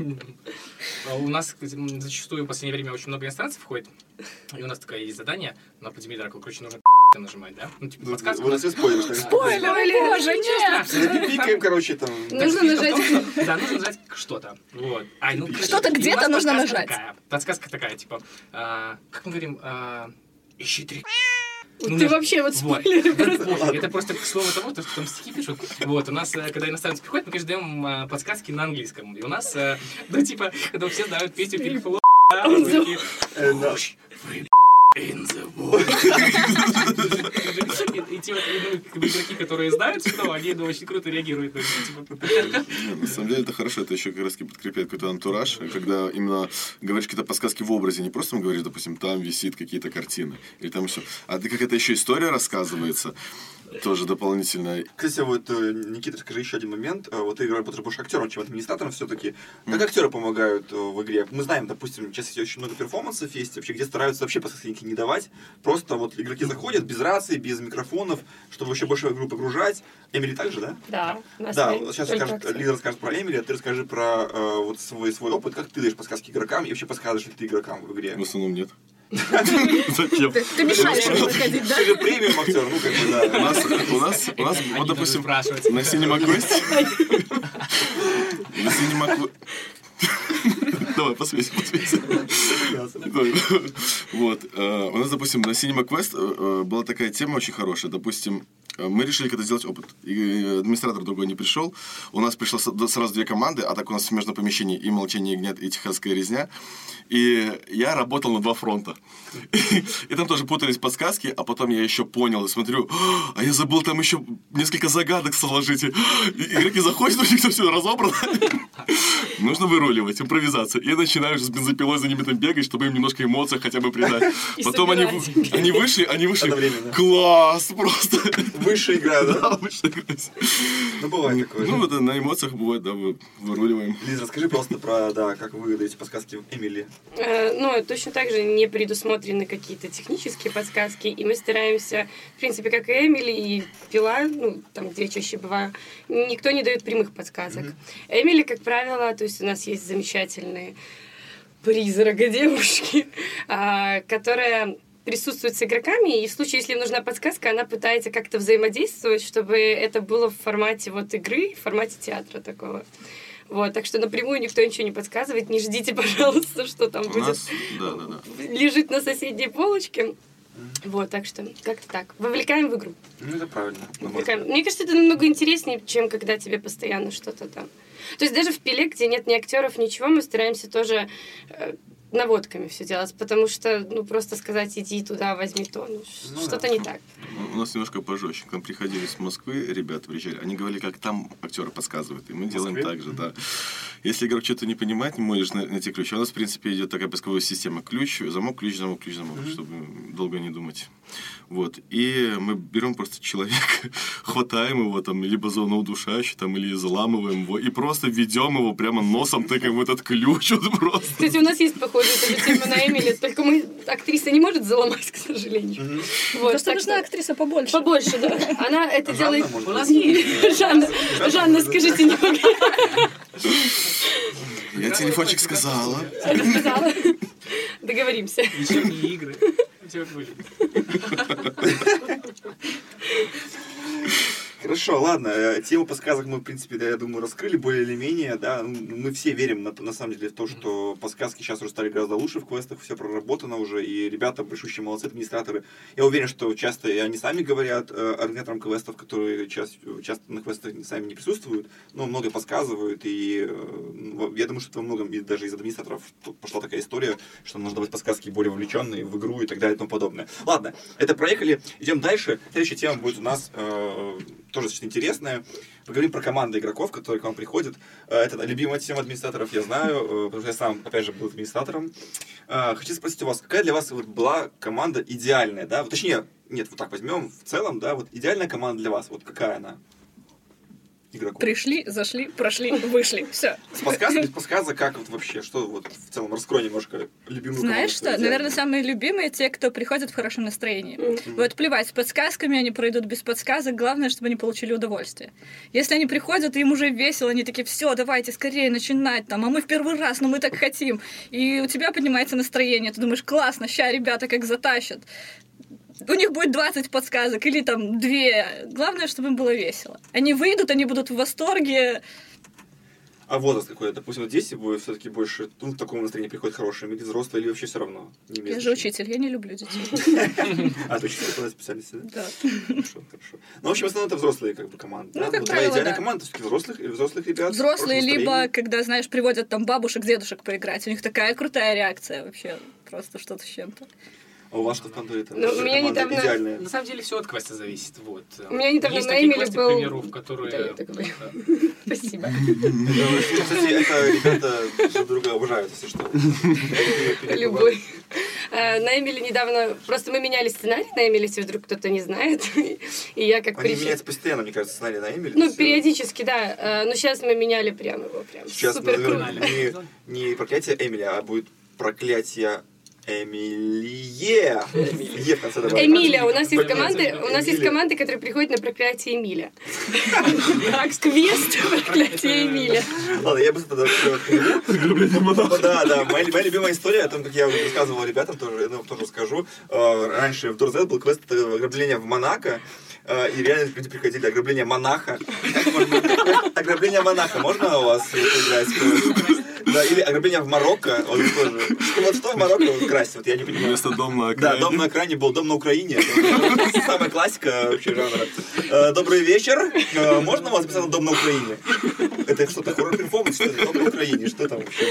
[SPEAKER 3] А У нас зачастую в последнее время очень много иностранцев входит, и у нас такое есть задание на подземелье Дракула. Короче, нужно (laughs) нажимать, да? Ну, типа, подсказка.
[SPEAKER 1] Вот это спойлер, что ли?
[SPEAKER 5] Спойлер, боже, нет!
[SPEAKER 1] Пикаем, короче, там. (laughs)
[SPEAKER 4] Нужно нажать.
[SPEAKER 3] Да, нужно нажать что-то. Вот. А, ну,
[SPEAKER 5] Что-то
[SPEAKER 3] у нас
[SPEAKER 5] где-то нужно
[SPEAKER 3] подсказка
[SPEAKER 5] нажать.
[SPEAKER 3] Подсказка такая, типа, а, как мы говорим, ищи три. Ну,
[SPEAKER 4] Ты вообще вот
[SPEAKER 3] Вот. (laughs) Это
[SPEAKER 4] просто.
[SPEAKER 3] пофиг, Это просто к слову того, то, что там стихи пишут. Вот, у нас, э, когда иностранцы приходят, мы, конечно, даем э, подсказки на английском. И у нас, э, (laughs) ну, типа, когда все знают песню мы такие,
[SPEAKER 1] Э, да.
[SPEAKER 3] «Push, free, in the wall». И, типа, и, ну, игроки, которые знают, что они ну, очень круто реагируют. на это, типа,
[SPEAKER 6] на самом деле это хорошо, это еще как раз подкрепляет какой-то антураж, когда именно говоришь какие-то подсказки в образе, не просто говоришь, допустим, там висит какие-то картины, или там все, а ты как это еще история рассказывается, тоже дополнительно.
[SPEAKER 1] Кстати, вот, э, Никита, скажи еще один момент. Э, Вот ты работаешь больше актером, чем администратором все-таки. Как актеры помогают э, в игре? Мы знаем, допустим, сейчас есть очень много перформансов есть, вообще, где стараются вообще подсказки не давать. Просто вот игроки заходят без рации, без микрофонов, чтобы вообще больше в игру погружать. Эмили также, да?
[SPEAKER 4] Да,
[SPEAKER 1] Да, сейчас скажет. Лиза расскажет про Эмили, а ты расскажи про э, вот свой, свой опыт, как ты даешь подсказки игрокам и вообще подсказываешь ли ты игрокам в игре.
[SPEAKER 6] В основном нет. Зачем?
[SPEAKER 5] Ты, мешаешь ему выходить, да?
[SPEAKER 1] Ты же премиум актер, ну как бы
[SPEAKER 6] У
[SPEAKER 1] да.
[SPEAKER 6] нас, у нас, у нас, вот, допустим, на Cinema (laughs) Quest... На Quest... Давай, посмейся, посмейся. Вот. э, У нас, допустим, на Cinema Quest э, э, была такая тема очень хорошая. Допустим, мы решили когда сделать опыт. И администратор другой не пришел. У нас пришло сразу две команды, а так у нас смежное помещение и «Молчание ягнят», и «Техасская резня». И я работал на два фронта. И там тоже путались подсказки, а потом я еще понял и смотрю, а я забыл там еще несколько загадок сложить. Игроки заходят, у них все разобрано. Нужно выруливать, импровизация. И я начинаю уже с бензопилой за ними там бегать, чтобы им немножко эмоций хотя бы придать. (laughs) Потом они, (laughs) они вышли, они вышли. Класс! Просто. (laughs)
[SPEAKER 1] Высшая игра, да? Ну, бывает такое.
[SPEAKER 6] Ну, это на эмоциях бывает, да, вы- выруливаем.
[SPEAKER 1] Лиза, расскажи просто про, да, как вы даете подсказки Эмили.
[SPEAKER 4] Э, Ну, точно так же не предусмотрены какие-то технические подсказки, и мы стараемся, в принципе, как и Эмили и Пила, ну, там, где я чаще бываю, никто не дает прямых подсказок. Эмили, как правило, то есть у нас есть замечательные призрака девушки, (laughs) а, которая присутствует с игроками, и в случае, если им нужна подсказка, она пытается как-то взаимодействовать, чтобы это было в формате вот игры, в формате театра такого. Вот, так что напрямую никто ничего не подсказывает. Не ждите, (laughs) пожалуйста, что там
[SPEAKER 6] У
[SPEAKER 4] будет
[SPEAKER 6] нас, да, да, да.
[SPEAKER 4] лежит на соседней полочке. Вот, так что как-то так. Вовлекаем в игру.
[SPEAKER 1] Ну, это правильно.
[SPEAKER 4] Вовлекаем. Мне кажется, это намного интереснее, чем когда тебе постоянно что-то там. То есть даже в пиле, где нет ни актеров, ничего, мы стараемся тоже э, наводками все делать, потому что, ну, просто сказать, иди туда, возьми то, ну,
[SPEAKER 1] Ну
[SPEAKER 4] что-то
[SPEAKER 1] да.
[SPEAKER 4] не так.
[SPEAKER 6] У нас немножко пожестче. К нам приходили с Москвы ребята, приезжали. Они говорили, как там актеры подсказывают. И мы делаем
[SPEAKER 1] Москве?
[SPEAKER 6] так же, да. Если игрок что-то не понимает, не можешь на- найти ключ. У нас, в принципе, идет такая поисковая система. Ключ, замок, ключ, замок, ключ, замок, чтобы долго не думать. Вот. И мы берем просто человека, (laughs) хватаем его там, либо за удушающий, там, или заламываем его, и просто ведем его прямо носом, тыкаем в этот ключ. (laughs) Вот просто.
[SPEAKER 4] Кстати, у нас есть похожая тоже тема на Эмили, только мы, актриса не может заломать, к сожалению. Вот,
[SPEAKER 5] Просто нужна
[SPEAKER 4] что-
[SPEAKER 5] актриса побольше.
[SPEAKER 4] Побольше, да. Она это
[SPEAKER 1] Жанна,
[SPEAKER 4] делает...
[SPEAKER 1] может
[SPEAKER 3] У нас есть.
[SPEAKER 4] Жанна, Жанна, скажите немного.
[SPEAKER 6] Я телефончик сказала.
[SPEAKER 4] Она сказала. Договоримся.
[SPEAKER 3] Вечерние игры. (laughs)
[SPEAKER 1] Хорошо, ладно. э, Тему подсказок мы, в принципе, да, я думаю, раскрыли более или менее, да. Ну, Мы все верим, на, на самом деле, в то, что подсказки сейчас уже стали гораздо лучше в квестах, все проработано уже, и ребята большущие молодцы, администраторы. Я уверен, что часто и они сами говорят э, организаторам квестов, которые часто, часто на квестах сами не присутствуют, но много подсказывают, и э, я думаю, что это во многом и даже из администраторов пошла такая история, что нужно давать подсказки более вовлеченные в игру и так далее и тому подобное. Ладно, это проехали, идем дальше. Следующая тема будет у нас э, тоже достаточно интересное. Поговорим про команды игроков, которые к вам приходят. Э, Это любимая тема администраторов, я знаю, э, потому что я сам, опять же, был администратором. Э, Хочу спросить у вас, какая для вас была команда идеальная, да? Точнее, нет, вот так возьмем в целом, да, вот идеальная команда для вас, вот какая она? Игроков.
[SPEAKER 5] Пришли, зашли, прошли, вышли. Все.
[SPEAKER 1] С подсказкой, без подсказок, как вот вообще, что вот в целом, раскрой немножко любимую
[SPEAKER 5] Знаешь что?
[SPEAKER 1] свою
[SPEAKER 5] Наверное, самые любимые те, кто приходит в хорошем настроении.
[SPEAKER 4] Мгм.
[SPEAKER 5] Вот плевать, с подсказками они пройдут без подсказок. Главное, чтобы они получили удовольствие. Если они приходят, им уже весело, они такие, все, давайте скорее начинать там, а мы в первый раз, но мы так хотим. И у тебя поднимается настроение, ты думаешь, классно, ща ребята как затащат. У них будет 20 подсказок или там 2. Главное, чтобы им было весело. Они выйдут, они будут в восторге.
[SPEAKER 1] А возраст какой? Допустим, вот дети будут все-таки больше, ну, в таком настроении приходят хорошие, или взрослые, или вообще все равно? Не
[SPEAKER 5] Я же учитель, я не люблю детей. (laughs)
[SPEAKER 1] А, ты учитель по специальности, да?
[SPEAKER 5] Да.
[SPEAKER 1] Хорошо, хорошо. Ну, в общем, в основном это взрослые как бы команды.
[SPEAKER 5] Ну, как
[SPEAKER 1] Вот
[SPEAKER 5] правило,
[SPEAKER 1] идеальная
[SPEAKER 5] да.
[SPEAKER 1] команда все-таки взрослых, взрослых ребят.
[SPEAKER 5] Взрослые, либо, когда, знаешь, приводят там бабушек, дедушек поиграть. У них такая крутая реакция вообще. Просто что-то с чем-то.
[SPEAKER 1] А у вас что в конторе?
[SPEAKER 4] Ну, у меня недавно-
[SPEAKER 1] идеальная.
[SPEAKER 3] На самом деле все от квеста зависит. Вот.
[SPEAKER 4] У меня недавно
[SPEAKER 3] Есть
[SPEAKER 4] на
[SPEAKER 3] такие квесты,
[SPEAKER 4] был-
[SPEAKER 3] к примеру, в которые...
[SPEAKER 4] Да. (laughs) Спасибо.
[SPEAKER 1] Это, Кстати, это ребята друг друга уважают, если что.
[SPEAKER 4] Любой. Э, На Эмиле недавно... Просто мы меняли сценарий на Эмиле, если вдруг кто-то не знает. И я как
[SPEAKER 1] Они меняются постоянно, мне кажется, сценарий на Эмили.
[SPEAKER 4] Ну, периодически, да. Э, Но сейчас мы меняли прям его. Прям
[SPEAKER 1] Сейчас
[SPEAKER 4] супер круто.
[SPEAKER 1] наверное, не, не проклятие Эмили, а будет проклятие Эмилие. В конце.
[SPEAKER 4] Эмиля, у нас есть команды, у нас есть команды, которые приходят на проклятие Эмиля. Квест проклятие Эмиля.
[SPEAKER 1] Ладно, я быстро тогда Да, да, моя, любимая история, о том, как я уже рассказывал ребятам, тоже, ну, тоже скажу. Э, Раньше в Дурзет был квест э, ограбления в Монако, э, и реально люди приходили, ограбление монаха. (laughs) Ограбление монаха, можно у вас играть? Да, или ограбление в Марокко, вот тоже. Что, вот что в Марокко красть, вот я не понимаю.
[SPEAKER 6] Вместо дом на
[SPEAKER 1] Да,
[SPEAKER 6] окраине.
[SPEAKER 1] дом на экране был дом на Украине. Самая классика вообще жанра. Э, Добрый вечер. Э, Можно у вас записать на дом на Украине? Это что-то хоррор перформанс, что ли? Дом на Украине. Что там вообще?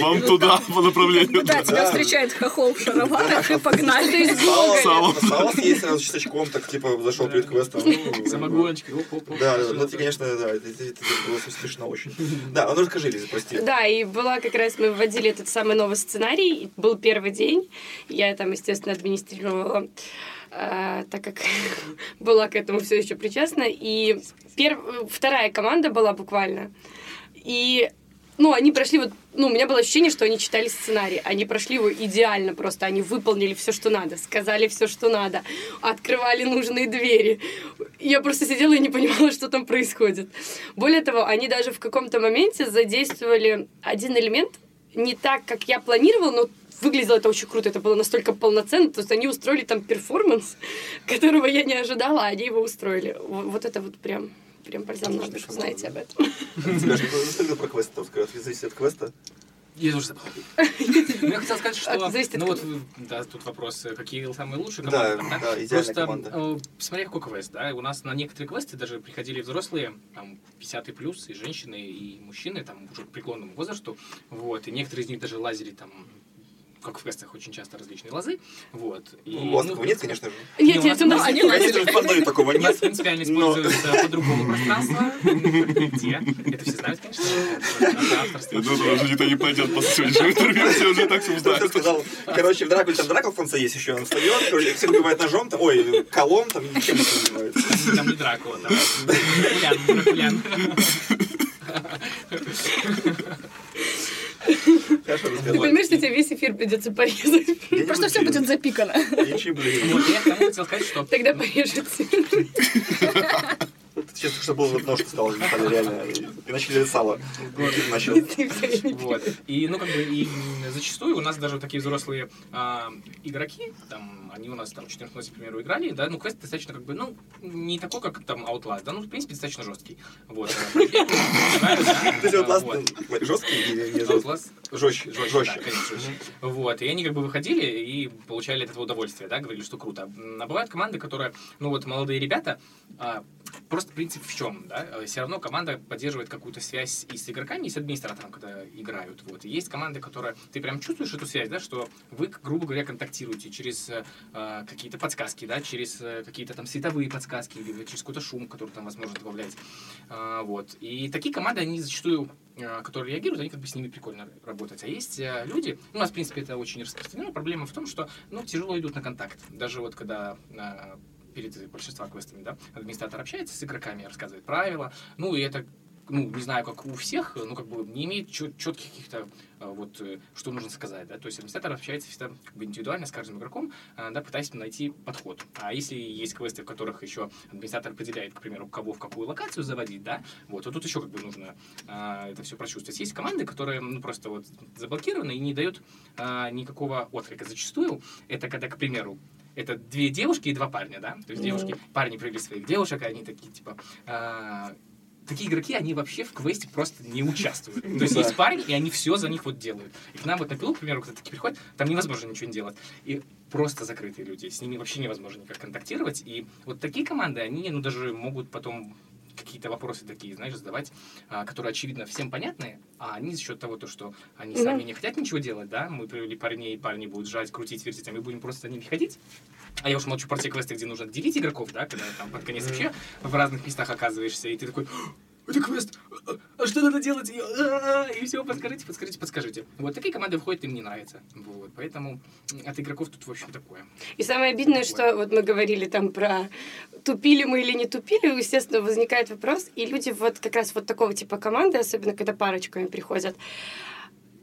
[SPEAKER 6] Вам туда, по направлению.
[SPEAKER 5] Да, тебя
[SPEAKER 1] Да.
[SPEAKER 5] встречает хохол в шароварах и погнали.
[SPEAKER 1] Сало, съесть сразу с чесночком, так типа зашел перед квестом. Ну,
[SPEAKER 3] Самогончик. оп-оп-оп.
[SPEAKER 1] Да, да, ну это, конечно, да, это, было смешно очень. Да, ну расскажи, Лиза, прости.
[SPEAKER 4] Да, и была как раз, мы вводили этот самый новый сценарий, был первый день, я там, естественно, администрировала, э, так как (laughs) была к этому все еще причастна, и пер- вторая команда была буквально, и ну, они прошли вот, ну, у меня было ощущение, что они читали сценарий, они прошли его идеально просто, они выполнили все, что надо, сказали все, что надо, открывали нужные двери. Я просто сидела и не понимала, (laughs) что там происходит. Более того, они даже в каком-то моменте задействовали один элемент не так, как я планировала, но выглядело это очень круто, это было настолько полноценно, то есть они устроили там перформанс, (laughs) которого я не ожидала, а они его устроили. Вот, это вот прям, прям бальзам на душу, знаете об этом.
[SPEAKER 1] Же расскажи про квест, там, скажи, зависит от квеста.
[SPEAKER 3] Я тоже забыл. Ну, я хотел сказать, (laughs) что...
[SPEAKER 4] зависит от
[SPEAKER 3] Ну вот,
[SPEAKER 4] кого.
[SPEAKER 3] да, тут вопрос, э, какие самые лучшие
[SPEAKER 1] Да,
[SPEAKER 3] команды. там,
[SPEAKER 1] да, идеальная
[SPEAKER 3] Просто,
[SPEAKER 1] команда.
[SPEAKER 3] э, смотря какой квест, да, у нас на некоторые квесты даже приходили взрослые, там, 50 плюс, и женщины, и мужчины, там, уже к преклонному возрасту, вот, и некоторые из них даже лазили, там, как в квестах очень часто различные лазы, вот. И,
[SPEAKER 1] У вас
[SPEAKER 3] ну,
[SPEAKER 1] такого нет, конечно же.
[SPEAKER 4] Нет, нет, у нас
[SPEAKER 1] в Пандоре такого
[SPEAKER 3] У нас
[SPEAKER 1] нет?
[SPEAKER 3] принципиально
[SPEAKER 1] Но-
[SPEAKER 3] используется по-другому (laughs) пространство. Где? Это все знают, конечно. (laughs)
[SPEAKER 6] Я думаю, уже никто не пойдет после сегодняшнего интервью, все уже так все
[SPEAKER 1] сказал, короче, в Дракуле там Драклфонса есть еще, он встает, всех убивает ножом, там, ой, колом, там, ничем не занимается.
[SPEAKER 3] Там не Дракула, там Дракулян, Дракулян. (laughs)
[SPEAKER 4] Ты понимаешь, что тебе весь эфир придется порезать?
[SPEAKER 5] Просто все будет запикано.
[SPEAKER 1] Я
[SPEAKER 3] хотел сказать, что
[SPEAKER 4] Тогда порежете. (laughs)
[SPEAKER 1] Сейчас что был вот нож, сказал, Наталья, реально. Иначе для сала. Начал.
[SPEAKER 4] Ты всё время
[SPEAKER 3] Вот. И, ну, как бы, и зачастую у нас даже такие взрослые а, игроки, там, они у нас там в 14 классе, к примеру, играли, да, ну, квест достаточно, как бы, ну, не такой, как там Outlast, да, ну, в принципе, достаточно жесткий. Вот. (laughs)
[SPEAKER 1] То есть Вот. ласт жесткий или не жесткий?
[SPEAKER 3] Outlast
[SPEAKER 1] Жестче,
[SPEAKER 3] Жестче. Вот, и они как бы выходили и получали от этого удовольствие, да, говорили, что круто. А бывают команды, которые, ну вот молодые ребята, а, просто принцип чем, да? Все равно команда поддерживает какую-то связь и с игроками, и с администратором, когда играют. Вот. И есть команды, которые... Ты прям чувствуешь эту связь, да, что вы, грубо говоря, контактируете через э, какие-то подсказки, да, через э, какие-то там световые подсказки, или через какой-то шум, который там возможно добавлять. А, вот. И такие команды, они зачастую а, которые реагируют, они как бы с ними прикольно работать. А есть люди, у нас, в принципе, это очень распространено, проблема в том, что, ну, тяжело идут на контакт. Даже вот когда перед большинством квестами, да, администратор общается с игроками, рассказывает правила, ну, и это ну, не знаю, как у всех, ну, как бы не имеет четких каких-то, вот, э, что нужно сказать, да, то есть администратор общается всегда как бы индивидуально с каждым игроком, да, пытаясь найти подход. А если есть квесты, в которых еще администратор определяет, к примеру, кого в какую локацию заводить, да, вот, то тут еще как бы нужно а, это все прочувствовать. Есть команды, которые, ну, просто вот заблокированы и не дают а, никакого отклика. Зачастую это когда, к примеру, это две девушки и два парня, да? То есть девушки, парни привели своих девушек, и они такие, типа, а, такие игроки, они вообще в квесте просто не участвуют. То есть есть парни, и они все за них вот делают. И к нам вот на пилу, к примеру, кто-то такие приходит, там невозможно ничего не делать. И просто закрытые люди, с ними вообще невозможно никак контактировать. И вот такие команды, они, ну, даже могут потом какие-то вопросы такие, знаешь, задавать, а, которые, очевидно, всем понятны, а они за счет того, то, что они
[SPEAKER 4] Да.
[SPEAKER 3] сами не хотят ничего делать, да, мы привели парней, и парни будут жать, крутить, вертеть, а мы будем просто за ними ходить. А я уж молчу про те квесты, где нужно делить игроков, да, когда там под конец вообще в разных местах оказываешься, и ты такой, это квест, а- а что надо делать? И, а-а-а, и все, подскажите, подскажите, подскажите. Вот такие команды входят, им не нравится. Вот, поэтому от игроков тут, в общем, такое.
[SPEAKER 4] И самое обидное, что вот мы говорили там про тупили мы или не тупили, естественно, возникает вопрос, и люди вот как раз вот такого типа команды, особенно когда парочками приходят,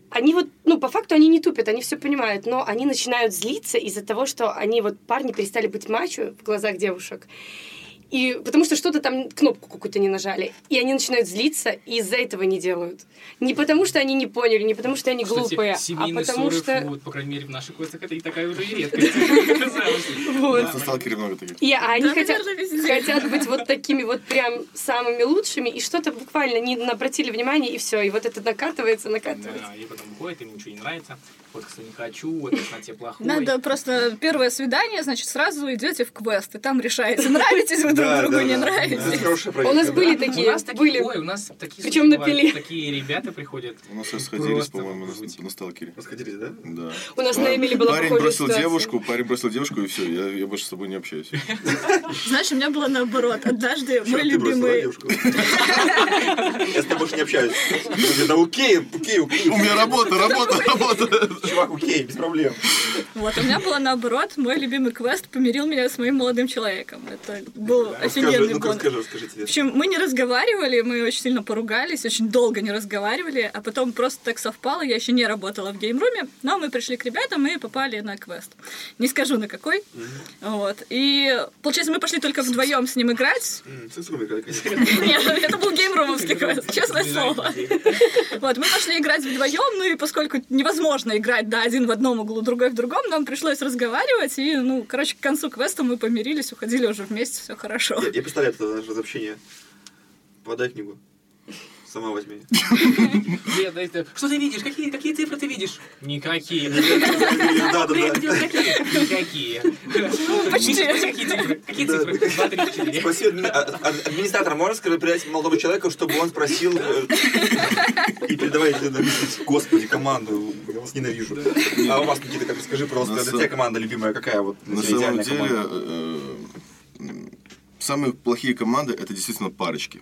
[SPEAKER 4] они вот, ну, по факту они не тупят, они все понимают, но они начинают злиться из-за того, что они вот парни перестали быть мачо в глазах девушек. И потому что что-то там, кнопку какую-то не нажали. И они начинают злиться, и из-за этого не делают. Не потому что они не поняли, не потому что они
[SPEAKER 3] Кстати,
[SPEAKER 4] глупые, а потому
[SPEAKER 3] ссоры,
[SPEAKER 4] что...
[SPEAKER 3] вот, по крайней мере, в наших квестах это и такая уже и редкость. (laughs)
[SPEAKER 4] Вот.
[SPEAKER 6] В Сталкере много таких.
[SPEAKER 4] И а они хотят, быть вот такими вот прям самыми лучшими, и что-то буквально не обратили внимание, и все. И вот это накатывается, накатывается.
[SPEAKER 3] Да, и потом выходит, им ничего не нравится. Вот, кстати, не хочу, вот, на тебе плохой.
[SPEAKER 5] Надо просто первое свидание, значит, сразу идете в квест, и там решаете, нравитесь вы друг
[SPEAKER 1] Да,
[SPEAKER 5] другу,
[SPEAKER 1] да,
[SPEAKER 5] не
[SPEAKER 1] да.
[SPEAKER 5] нравитесь.
[SPEAKER 4] У нас были такие,
[SPEAKER 3] у нас такие,
[SPEAKER 4] были.
[SPEAKER 3] ой, у нас такие
[SPEAKER 4] Причем на
[SPEAKER 3] случаи
[SPEAKER 4] пиле.
[SPEAKER 3] бывают, Такие ребята приходят.
[SPEAKER 6] У нас сходились,
[SPEAKER 3] Просто
[SPEAKER 6] по-моему, на, Сталкере.
[SPEAKER 1] Расходились, да?
[SPEAKER 6] Да.
[SPEAKER 4] У нас на Эмили была
[SPEAKER 6] Парень бросил
[SPEAKER 4] ситуация.
[SPEAKER 6] девушку, парень бросил девушку, и все, я, я больше с тобой не общаюсь. (laughs)
[SPEAKER 5] Знаешь, у меня было наоборот. Однажды мой любимый...
[SPEAKER 1] девушку? (laughs) Я с тобой больше не общаюсь. Да окей, окей, окей.
[SPEAKER 6] У меня работа, работа, работа.
[SPEAKER 1] Чувак, окей, без проблем.
[SPEAKER 5] Вот, у меня было наоборот. Мой любимый квест помирил меня с моим молодым человеком. Это был офигенный
[SPEAKER 1] расскажи, расскажи
[SPEAKER 5] В общем, мы не разговаривали, мы очень сильно поругались, очень долго не разговаривали, а потом просто так совпало, я еще не работала в геймруме, но мы пришли к ребятам и попали на квест. Не скажу на какой. Вот. И, получается, мы пошли только вдвоем с ним играть. (laughs) Нет, это был геймрумовский квест, (laughs) честное слово. (laughs) Вот, мы пошли играть вдвоем, ну и поскольку невозможно играть, да, один в одном углу, другой в другом, нам пришлось разговаривать, и, ну, короче, к концу квеста мы помирились, уходили уже вместе, все хорошо.
[SPEAKER 1] Я, я представляю это наше разобщение. Подай книгу. Сама возьми.
[SPEAKER 3] Нет, да, это- Что ты видишь? Какие, какие цифры ты видишь? Никакие.
[SPEAKER 1] Да, да, да.
[SPEAKER 3] Какие? Никакие.
[SPEAKER 5] почти.
[SPEAKER 3] Какие цифры? Какие цифры? Два, три, четыре.
[SPEAKER 1] Спроси а- а- администратор, можно сказать, передать молодому человеку, чтобы он спросил э, и передавайте господи, команду, я вас ненавижу. А у вас, Никита, как расскажи просто,
[SPEAKER 6] са-
[SPEAKER 1] тебя команда любимая какая вот?
[SPEAKER 6] На самом деле,
[SPEAKER 1] команда?
[SPEAKER 6] э, самые плохие команды это действительно парочки.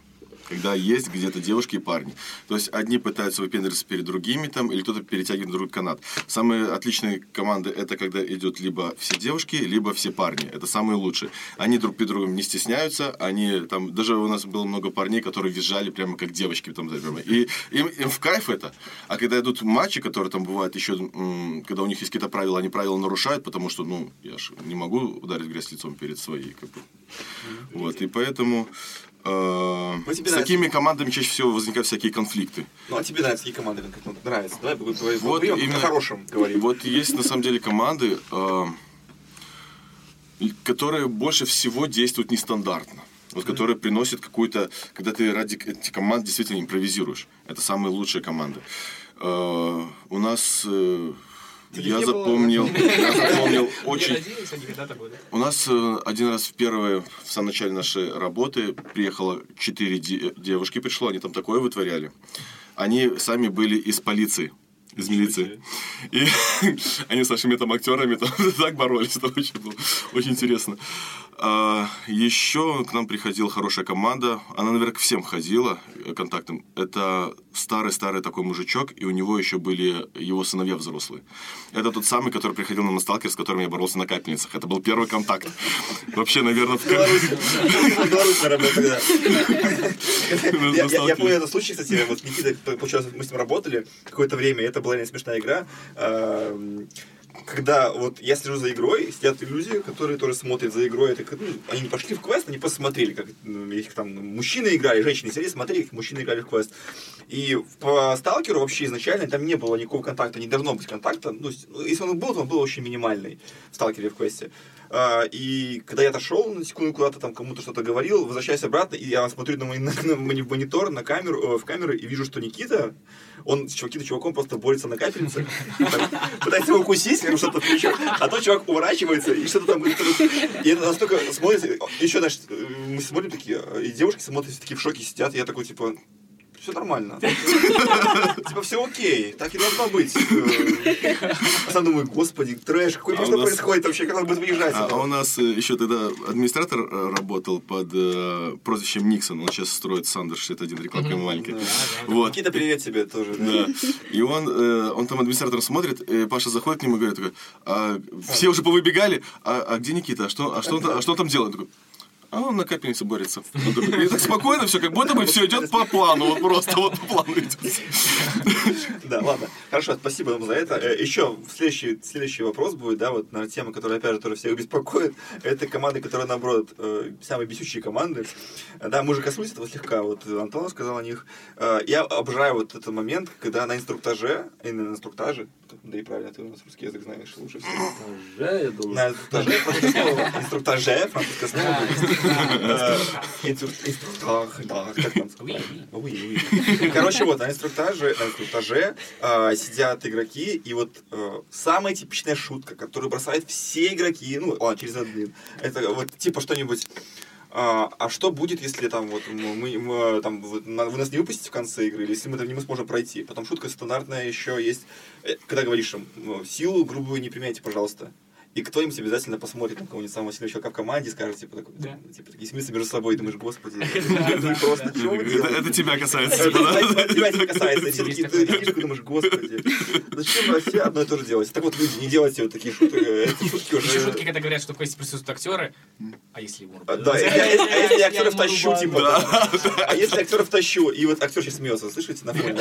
[SPEAKER 6] Когда есть где-то девушки и парни. То есть одни пытаются выпендриваться перед другими там, или кто-то перетягивает на другой канат. Самые отличные команды это когда идет либо все девушки, либо все парни. Это самые лучшие. Они друг перед другом не стесняются, они там, даже у нас было много парней, которые визжали прямо как девочки там, прямо. И им, им в кайф это. А когда идут матчи, которые там бывают еще, когда у них есть какие-то правила, они правила нарушают, потому что, ну, я же не могу ударить грязь лицом перед своей, как бы. Вот, и поэтому э,
[SPEAKER 1] Ну, тебе
[SPEAKER 6] с
[SPEAKER 1] нравится?
[SPEAKER 6] такими командами чаще всего возникают всякие конфликты.
[SPEAKER 1] Ну, а тебе нравятся какие команды конкретно нравятся? Давай вот,
[SPEAKER 6] Вот именно-
[SPEAKER 1] о хорошем говорим.
[SPEAKER 6] Вот есть на самом деле команды, э, которые больше всего действуют нестандартно. Вот, которые приносят какую-то, когда ты ради этих команд действительно импровизируешь. Это самые лучшие команды. Э, у нас э, Я запомнил, я (laughs) запомнил очень. У нас э, один раз в первое, в самом начале нашей работы приехало четыре де- девушки, пришло, они там такое вытворяли. Они сами были из полиции, из милиции. И (laughs) они с нашими там актерами там (laughs) так боролись, это очень было очень интересно. А, еще к нам приходила хорошая команда, она, наверное, к всем ходила э, контактам. Это старый-старый такой мужичок, и у него еще были его сыновья взрослые. Это тот самый, который приходил на сталкер, с которым я боролся на капельницах. Это был первый контакт. Вообще, наверное, в
[SPEAKER 1] Я- помню этот случай, кстати, вот Никита, получается, мы с ним работали какое-то время, это была не смешная игра. Когда вот я слежу за игрой, сидят люди, которые тоже смотрят за игрой, это ну, они пошли в квест, они просто смотрели, как ну, их там мужчины играли, женщины сидели, смотрели, как мужчины играли в квест. И по сталкеру вообще изначально там не было никакого контакта, не должно быть контакта. Ну, ну, если он был, то он был очень минимальный в сталкере в квесте. А, И когда я отошел на секунду куда-то там кому-то что-то говорил, возвращаюсь обратно, и я смотрю на, мой- (laughs) на- на мони- монитор, на камеру, э, в камеру, и вижу, что Никита, он с чуваки чуваком просто борется на капельнице, пытается его укусить, или что-то плечо, а тот чувак уворачивается, и что-то там... И это настолько смотрится, еще, знаешь, э, мы смотрим такие, и девушки смотрят, такие в шоке сидят, и я такой, типа, все нормально. (laughs) Типа, все окей, так и должно быть. А сам думаю, господи, трэш, какой
[SPEAKER 6] А нас-
[SPEAKER 1] происходит вообще, как он будет выезжать?
[SPEAKER 6] А, а у нас э, еще тогда администратор э, работал под прозвищем Никсон. Он сейчас строит Сандер 61, рекламка маленькая. Вот.
[SPEAKER 1] Никита, привет тебе тоже.
[SPEAKER 6] И он, он там администратор смотрит, Паша заходит к нему и говорит, такой, «А, все уже повыбегали, а, где Никита? А а, а что он там делает? А он на капельнице борется. И так спокойно все, как будто бы все идет по плану, вот просто вот по плану идет.
[SPEAKER 1] Да, ладно. Хорошо, спасибо вам за это. Э, Еще следующий, следующий вопрос будет, да, вот на тема, которая, опять же, тоже всех беспокоит. Это команды, которые, наоборот, э, самые бесючие команды. Да, мы уже коснулись этого слегка, вот Антон сказал о них. Э, Я обожаю вот этот момент, когда на инструктаже, на инструктаже, да и правильно, ты у нас русский язык знаешь лучше всего.
[SPEAKER 2] Да, я думаю.
[SPEAKER 1] Инструктаже, французское слово, инструктаже, французское слово. Э, инструк- Инструктаж, да, как там. Короче, вот, на инструктаже, на инструктаже э, сидят игроки, и вот э, самая типичная шутка, которую бросают все игроки, ну, ладно, через один, это вот типа что-нибудь, а, а что будет, если там вот мы, мы- мы, там вы нас не выпустите в конце игры, или если мы там не сможем пройти? Потом шутка стандартная еще есть, э, когда говоришь им, силу грубую не применяйте, пожалуйста. И кто-нибудь обязательно посмотрит на кого-нибудь самого сильного человека в команде и скажет, типа, такой,
[SPEAKER 3] Да.
[SPEAKER 1] типа, такие смеются между собой, и думаешь, господи, просто
[SPEAKER 6] Это, тебя касается,
[SPEAKER 1] Это
[SPEAKER 6] типа, да?
[SPEAKER 1] тебя не касается. И все такие, ты
[SPEAKER 3] да.
[SPEAKER 1] видишь, думаешь, господи, зачем все одно и то же делаете? Так вот, люди, не делайте вот такие шутки. э, уже...
[SPEAKER 3] шутки, когда говорят, что в квесте присутствуют актеры, а если его
[SPEAKER 1] А, Да, я- я- а если я актеров тащу, типа,
[SPEAKER 6] Да.
[SPEAKER 1] а если актеров тащу, и вот актер сейчас смеется, слышите, на фоне?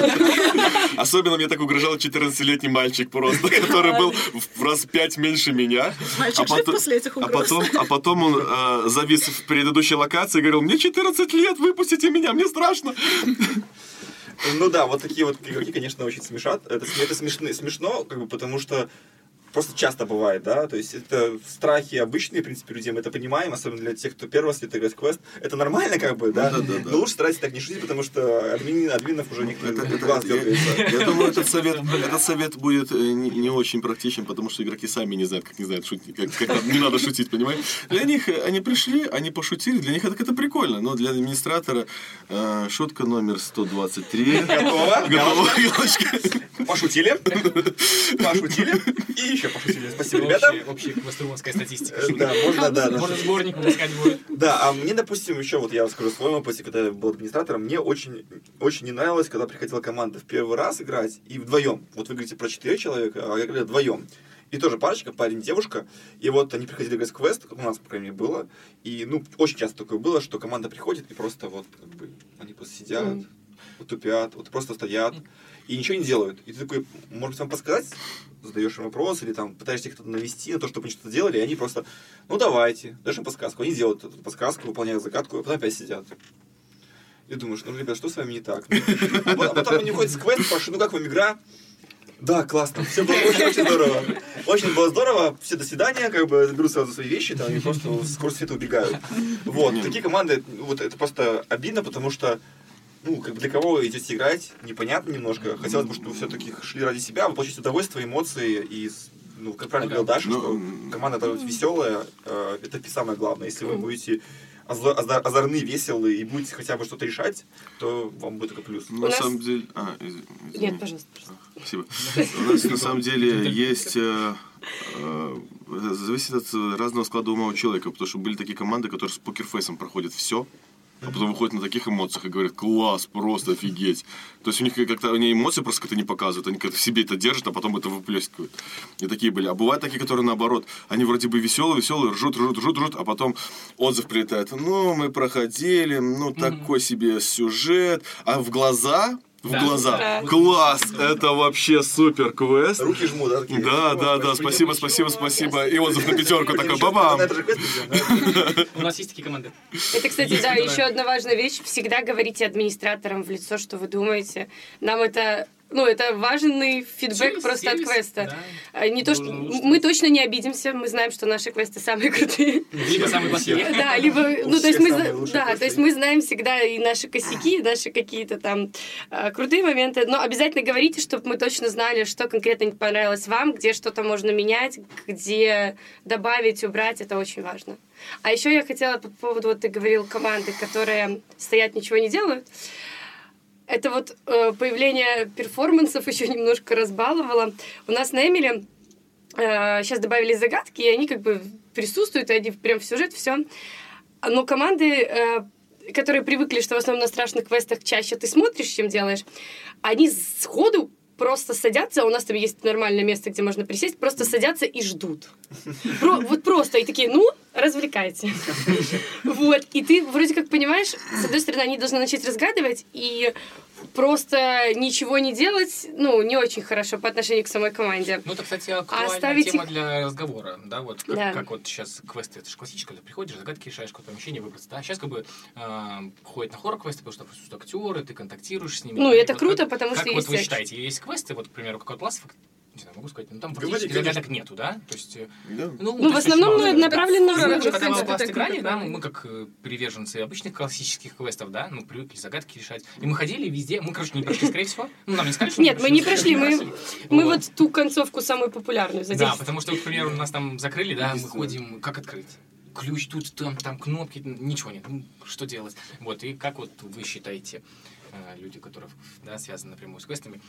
[SPEAKER 6] Особенно мне так угрожал 14-летний мальчик просто, который был в раз пять меньше меня.
[SPEAKER 5] Мальчик
[SPEAKER 6] А
[SPEAKER 5] жив
[SPEAKER 6] потом-
[SPEAKER 5] после этих
[SPEAKER 6] А
[SPEAKER 5] угроз?
[SPEAKER 6] потом, а потом он э, завис в предыдущей локации и говорил, мне 14 лет, выпустите меня, мне страшно.
[SPEAKER 1] Ну да, вот такие вот игроки, конечно, очень смешат. Это, это смешно, смешно, как бы, потому что просто часто бывает, да, то есть это страхи обычные, в принципе, людей, мы это понимаем, особенно для тех, кто первый раз играет квест, это нормально, как бы, да,
[SPEAKER 6] Да-да-да.
[SPEAKER 1] но лучше старайтесь так не шутить, потому что админ, админов уже некоторые
[SPEAKER 6] Это- это-
[SPEAKER 1] глаз
[SPEAKER 6] я, думаю, этот совет, (laughs) этот совет будет э, не, не очень практичен, потому что игроки сами не знают, как не знают шутить, как, не надо шутить, понимаешь? Для них э, они пришли, они пошутили, для них это, это прикольно, но для администратора э, шутка номер 123.
[SPEAKER 1] Готово?
[SPEAKER 6] Готово.
[SPEAKER 1] Пошутили. (laughs) Пошутили. И еще пошутили. (laughs) Спасибо, ребята.
[SPEAKER 3] Общая, общая квеструмовская статистика.
[SPEAKER 1] Э, Да, можно, да, да.
[SPEAKER 3] Можно сборник выпускать будет.
[SPEAKER 1] Да, а мне, допустим, еще вот я скажу в своем опыте, когда я был администратором, мне очень, очень не нравилось, когда приходила команда в первый раз играть и вдвоем. Вот вы говорите про четыре человека, а я говорю вдвоем. И тоже парочка, парень, девушка. И вот они приходили играть в квест, как у нас, по крайней мере, было. И, ну, очень часто такое было, что команда приходит и просто вот, как бы, они просто сидят,
[SPEAKER 4] Мгм.
[SPEAKER 1] Вот тупят, вот просто стоят и ничего не делают. И ты такой, может быть, вам подсказать? Задаешь им вопрос или там пытаешься их кто-то навести на то, чтобы они что-то делали, и они просто, ну давайте, даешь им подсказку. Они делают эту подсказку, выполняют загадку, а потом опять сидят. И думаешь, ну, ребят, что с вами не так? А потом- потом они ходят с квест, спрашивают, ну как вам игра? Да, классно, все было очень-очень здорово. Очень было здорово, все до свидания, как бы берут сразу свои вещи, там, и просто с света убегают. Вот, такие команды, вот это просто обидно, потому что ну, как бы для кого вы идете играть, непонятно немножко. Хотелось бы, чтобы все-таки шли ради себя, вы получите удовольствие, эмоции и ну, как правильно говорил Даша,
[SPEAKER 6] Ну,
[SPEAKER 1] что команда должна быть веселая, э, это самое главное. Если вы будете озо- оза- озорны, веселые и будете хотя бы что-то решать, то вам будет только плюс.
[SPEAKER 6] На
[SPEAKER 4] нас-
[SPEAKER 6] самом деле... А, из-.
[SPEAKER 4] Нет, пожалуйста.
[SPEAKER 6] Спасибо. У нас на самом деле есть... э, э, Зависит от э, разного склада ума у человека, потому что были такие команды, которые с покерфейсом проходят все, а потом выходят на таких эмоциях и говорят, класс, просто офигеть. То есть у них как-то, они эмоции просто как-то не показывают, они как-то в себе это держат, а потом это выплескивают. И такие были. А бывают такие, которые наоборот, они вроде бы веселые, веселые, ржут, ржут, ржут, ржут, а потом отзыв прилетает. Ну, мы проходили, ну, такой себе сюжет, а в глаза в
[SPEAKER 3] Да.
[SPEAKER 6] глаза.
[SPEAKER 4] Да.
[SPEAKER 6] Класс! Это вообще супер квест.
[SPEAKER 1] Руки жму, да? такие?
[SPEAKER 6] Да, да, да, спасибо, спасибо, спасибо. И отзыв на пятерку такой, бабам. (laughs)
[SPEAKER 3] У нас есть такие команды.
[SPEAKER 4] Это, кстати, да, еще одна важная вещь. Всегда говорите администраторам в лицо, что вы думаете. Нам это... Ну, это важный фидбэк
[SPEAKER 3] Сервис,
[SPEAKER 4] просто от квеста.
[SPEAKER 3] да.
[SPEAKER 4] А, Не то, что...
[SPEAKER 3] Лучше
[SPEAKER 4] Мы точно не обидимся, мы знаем, что наши квесты самые крутые.
[SPEAKER 3] Либо самые плохие.
[SPEAKER 4] Да, либо, ну, то есть мы, да, то есть мы знаем всегда и наши косяки, и наши какие-то там а, крутые моменты, но обязательно говорите, чтобы мы точно знали, что конкретно не понравилось вам, где что-то можно менять, где добавить, убрать, это очень важно. А еще я хотела по поводу, вот ты говорил, команды, которые стоят, ничего не делают. Это вот э, появление перформансов еще немножко разбаловало. У нас на Эмиле сейчас добавили загадки, и они как бы присутствуют, и они прям в сюжет, все. Но команды, э, которые привыкли, что в основном на страшных квестах чаще ты смотришь, чем делаешь, они сходу просто садятся, у нас там есть нормальное место, где можно присесть, просто садятся и ждут. Про- вот просто, и такие, ну, развлекайте. (laughs) Вот, и ты вроде как понимаешь, с одной стороны, они должны начать разгадывать, и просто ничего не делать, ну, не очень хорошо по отношению к самой команде.
[SPEAKER 3] Ну, это, кстати, актуальная
[SPEAKER 4] оставить
[SPEAKER 3] тема для разговора, да, вот как,
[SPEAKER 4] Да.
[SPEAKER 3] как вот сейчас квесты, это же классическое, когда приходишь, загадки решаешь, какое помещение выбраться, да, сейчас как бы э, ходят на хоррор-квесты, потому что присутствуют актеры, ты контактируешь с ними.
[SPEAKER 4] Ну, это
[SPEAKER 3] вот
[SPEAKER 4] круто,
[SPEAKER 3] как-
[SPEAKER 4] потому
[SPEAKER 3] как
[SPEAKER 4] что
[SPEAKER 3] вот
[SPEAKER 4] есть
[SPEAKER 3] вы
[SPEAKER 4] секс.
[SPEAKER 3] считаете, есть квесты, вот, к примеру, класс, фак- не знаю, могу сказать, ну, там
[SPEAKER 1] Говори,
[SPEAKER 3] практически
[SPEAKER 1] конечно.
[SPEAKER 3] загадок нету, да, то есть... э,
[SPEAKER 6] Да.
[SPEAKER 3] Ну,
[SPEAKER 4] Ну, в основном
[SPEAKER 3] мало
[SPEAKER 4] ну, направлено
[SPEAKER 5] Хоррор,
[SPEAKER 4] на...
[SPEAKER 5] это,
[SPEAKER 3] Когда мы
[SPEAKER 5] так
[SPEAKER 3] играли, да, мы как э, приверженцы обычных классических квестов, да, ну, привыкли загадки решать. И мы ходили везде, мы, короче, не прошли, скорее всего. Ну, нам не сказали, что
[SPEAKER 4] Нет, мы не прошли, мы, мы вот ту концовку самую популярную за
[SPEAKER 3] Да,
[SPEAKER 4] 10.
[SPEAKER 3] потому что, к примеру, нас там закрыли, да, мы ходим, как открыть? Ключ тут, там, там кнопки, ничего нет, ну, что делать? Вот, и как вот вы считаете, э, люди, которые, да, связаны напрямую с квестами,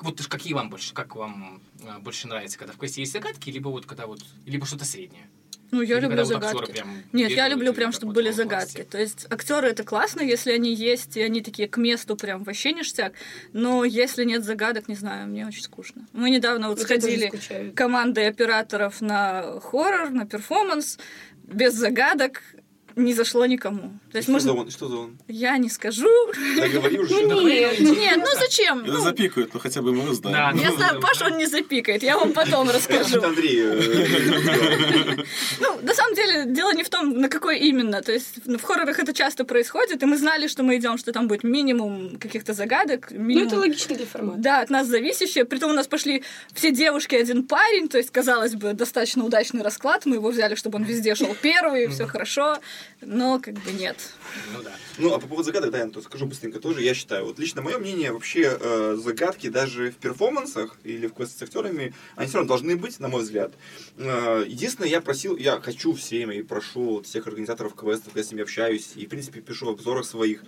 [SPEAKER 3] вот какие вам больше, как вам э, больше нравится, когда в квесте есть загадки, либо вот когда вот, либо что-то среднее?
[SPEAKER 5] Ну, я
[SPEAKER 3] Или
[SPEAKER 5] люблю
[SPEAKER 3] когда вот актеры
[SPEAKER 5] загадки.
[SPEAKER 3] прям
[SPEAKER 5] Нет, я люблю прям, чтобы были загадки. То есть актеры это классно, если они есть, и они такие к месту прям вообще ништяк. Но если нет загадок, не знаю, мне очень скучно. Мы недавно вот
[SPEAKER 4] Вот тоже
[SPEAKER 5] сходили командой операторов на хоррор, на перформанс, без загадок не зашло никому. То есть
[SPEAKER 1] Что за
[SPEAKER 5] можно...
[SPEAKER 1] он? Что за он?
[SPEAKER 5] Я не скажу.
[SPEAKER 1] Да говори уже.
[SPEAKER 4] Ну,
[SPEAKER 1] что-то.
[SPEAKER 4] нет.
[SPEAKER 5] Нет, ну зачем?
[SPEAKER 6] Это
[SPEAKER 5] Ну,
[SPEAKER 6] запикают, но хотя бы мы
[SPEAKER 3] Да,
[SPEAKER 6] знаем.
[SPEAKER 3] ну,
[SPEAKER 5] я знаю, Паша он не запикает, я вам потом (laughs) расскажу.
[SPEAKER 1] Андрей. э, (laughs)
[SPEAKER 5] Ну, на самом деле, дело не в том, на какой именно. То есть в хоррорах это часто происходит, и мы знали, что мы идем, что там будет минимум каких-то загадок.
[SPEAKER 4] Ну, это логично для формата.
[SPEAKER 5] Да, от нас зависящее. Притом у нас пошли все девушки, один парень. То есть, казалось бы, достаточно удачный расклад. Мы его взяли, чтобы он везде шел первый, все хорошо. Но как бы нет.
[SPEAKER 3] Ну да.
[SPEAKER 1] Ну, а по поводу загадок, да, я скажу быстренько тоже. Я считаю, вот лично мое мнение, вообще э, загадки даже в перформансах или в квестах с актерами, они все равно должны быть, на мой взгляд. Э, единственное, я просил, я хочу всем и прошу вот всех организаторов квестов, я с ними общаюсь, и, в принципе, пишу в обзорах своих,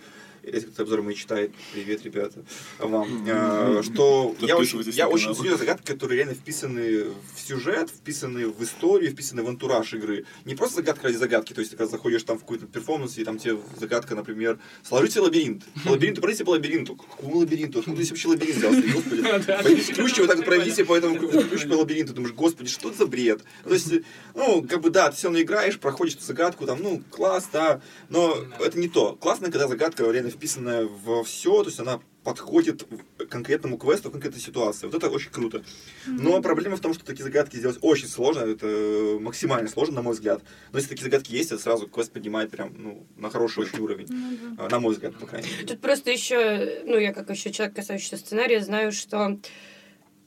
[SPEAKER 1] кто обзоры мои читает, привет, ребята, вам, э, (laughs) что я очень, я очень ценю загадки, которые реально вписаны в сюжет, вписаны в историю, вписаны в антураж игры. Не просто загадка ради загадки, то есть ты когда заходишь там в какой-то перформанс, и там тебе загадка, например, сложите лабиринт. По лабиринту, пройдите по лабиринту. Какому лабиринту? Откуда здесь вообще лабиринт взялся? Господи. (laughs) Пойдите ключи вот так вот проведите по этому ключ по лабиринту. Думаешь, господи, что это за бред? То есть, ну, как бы, да, ты все равно играешь, проходишь эту загадку, там, ну, класс, да, но это не то. Классно, когда загадка реально вписанная во все, то есть она подходит к конкретному квесту, к конкретной ситуации. Вот это очень круто. Но проблема в том, что такие загадки сделать очень сложно, это максимально сложно, на мой взгляд. Но если такие загадки есть, это сразу квест поднимает прям ну, на хороший очень уровень. А, На мой взгляд, по крайней мере.
[SPEAKER 4] Тут просто еще, ну, я как еще человек, касающийся сценария, знаю, что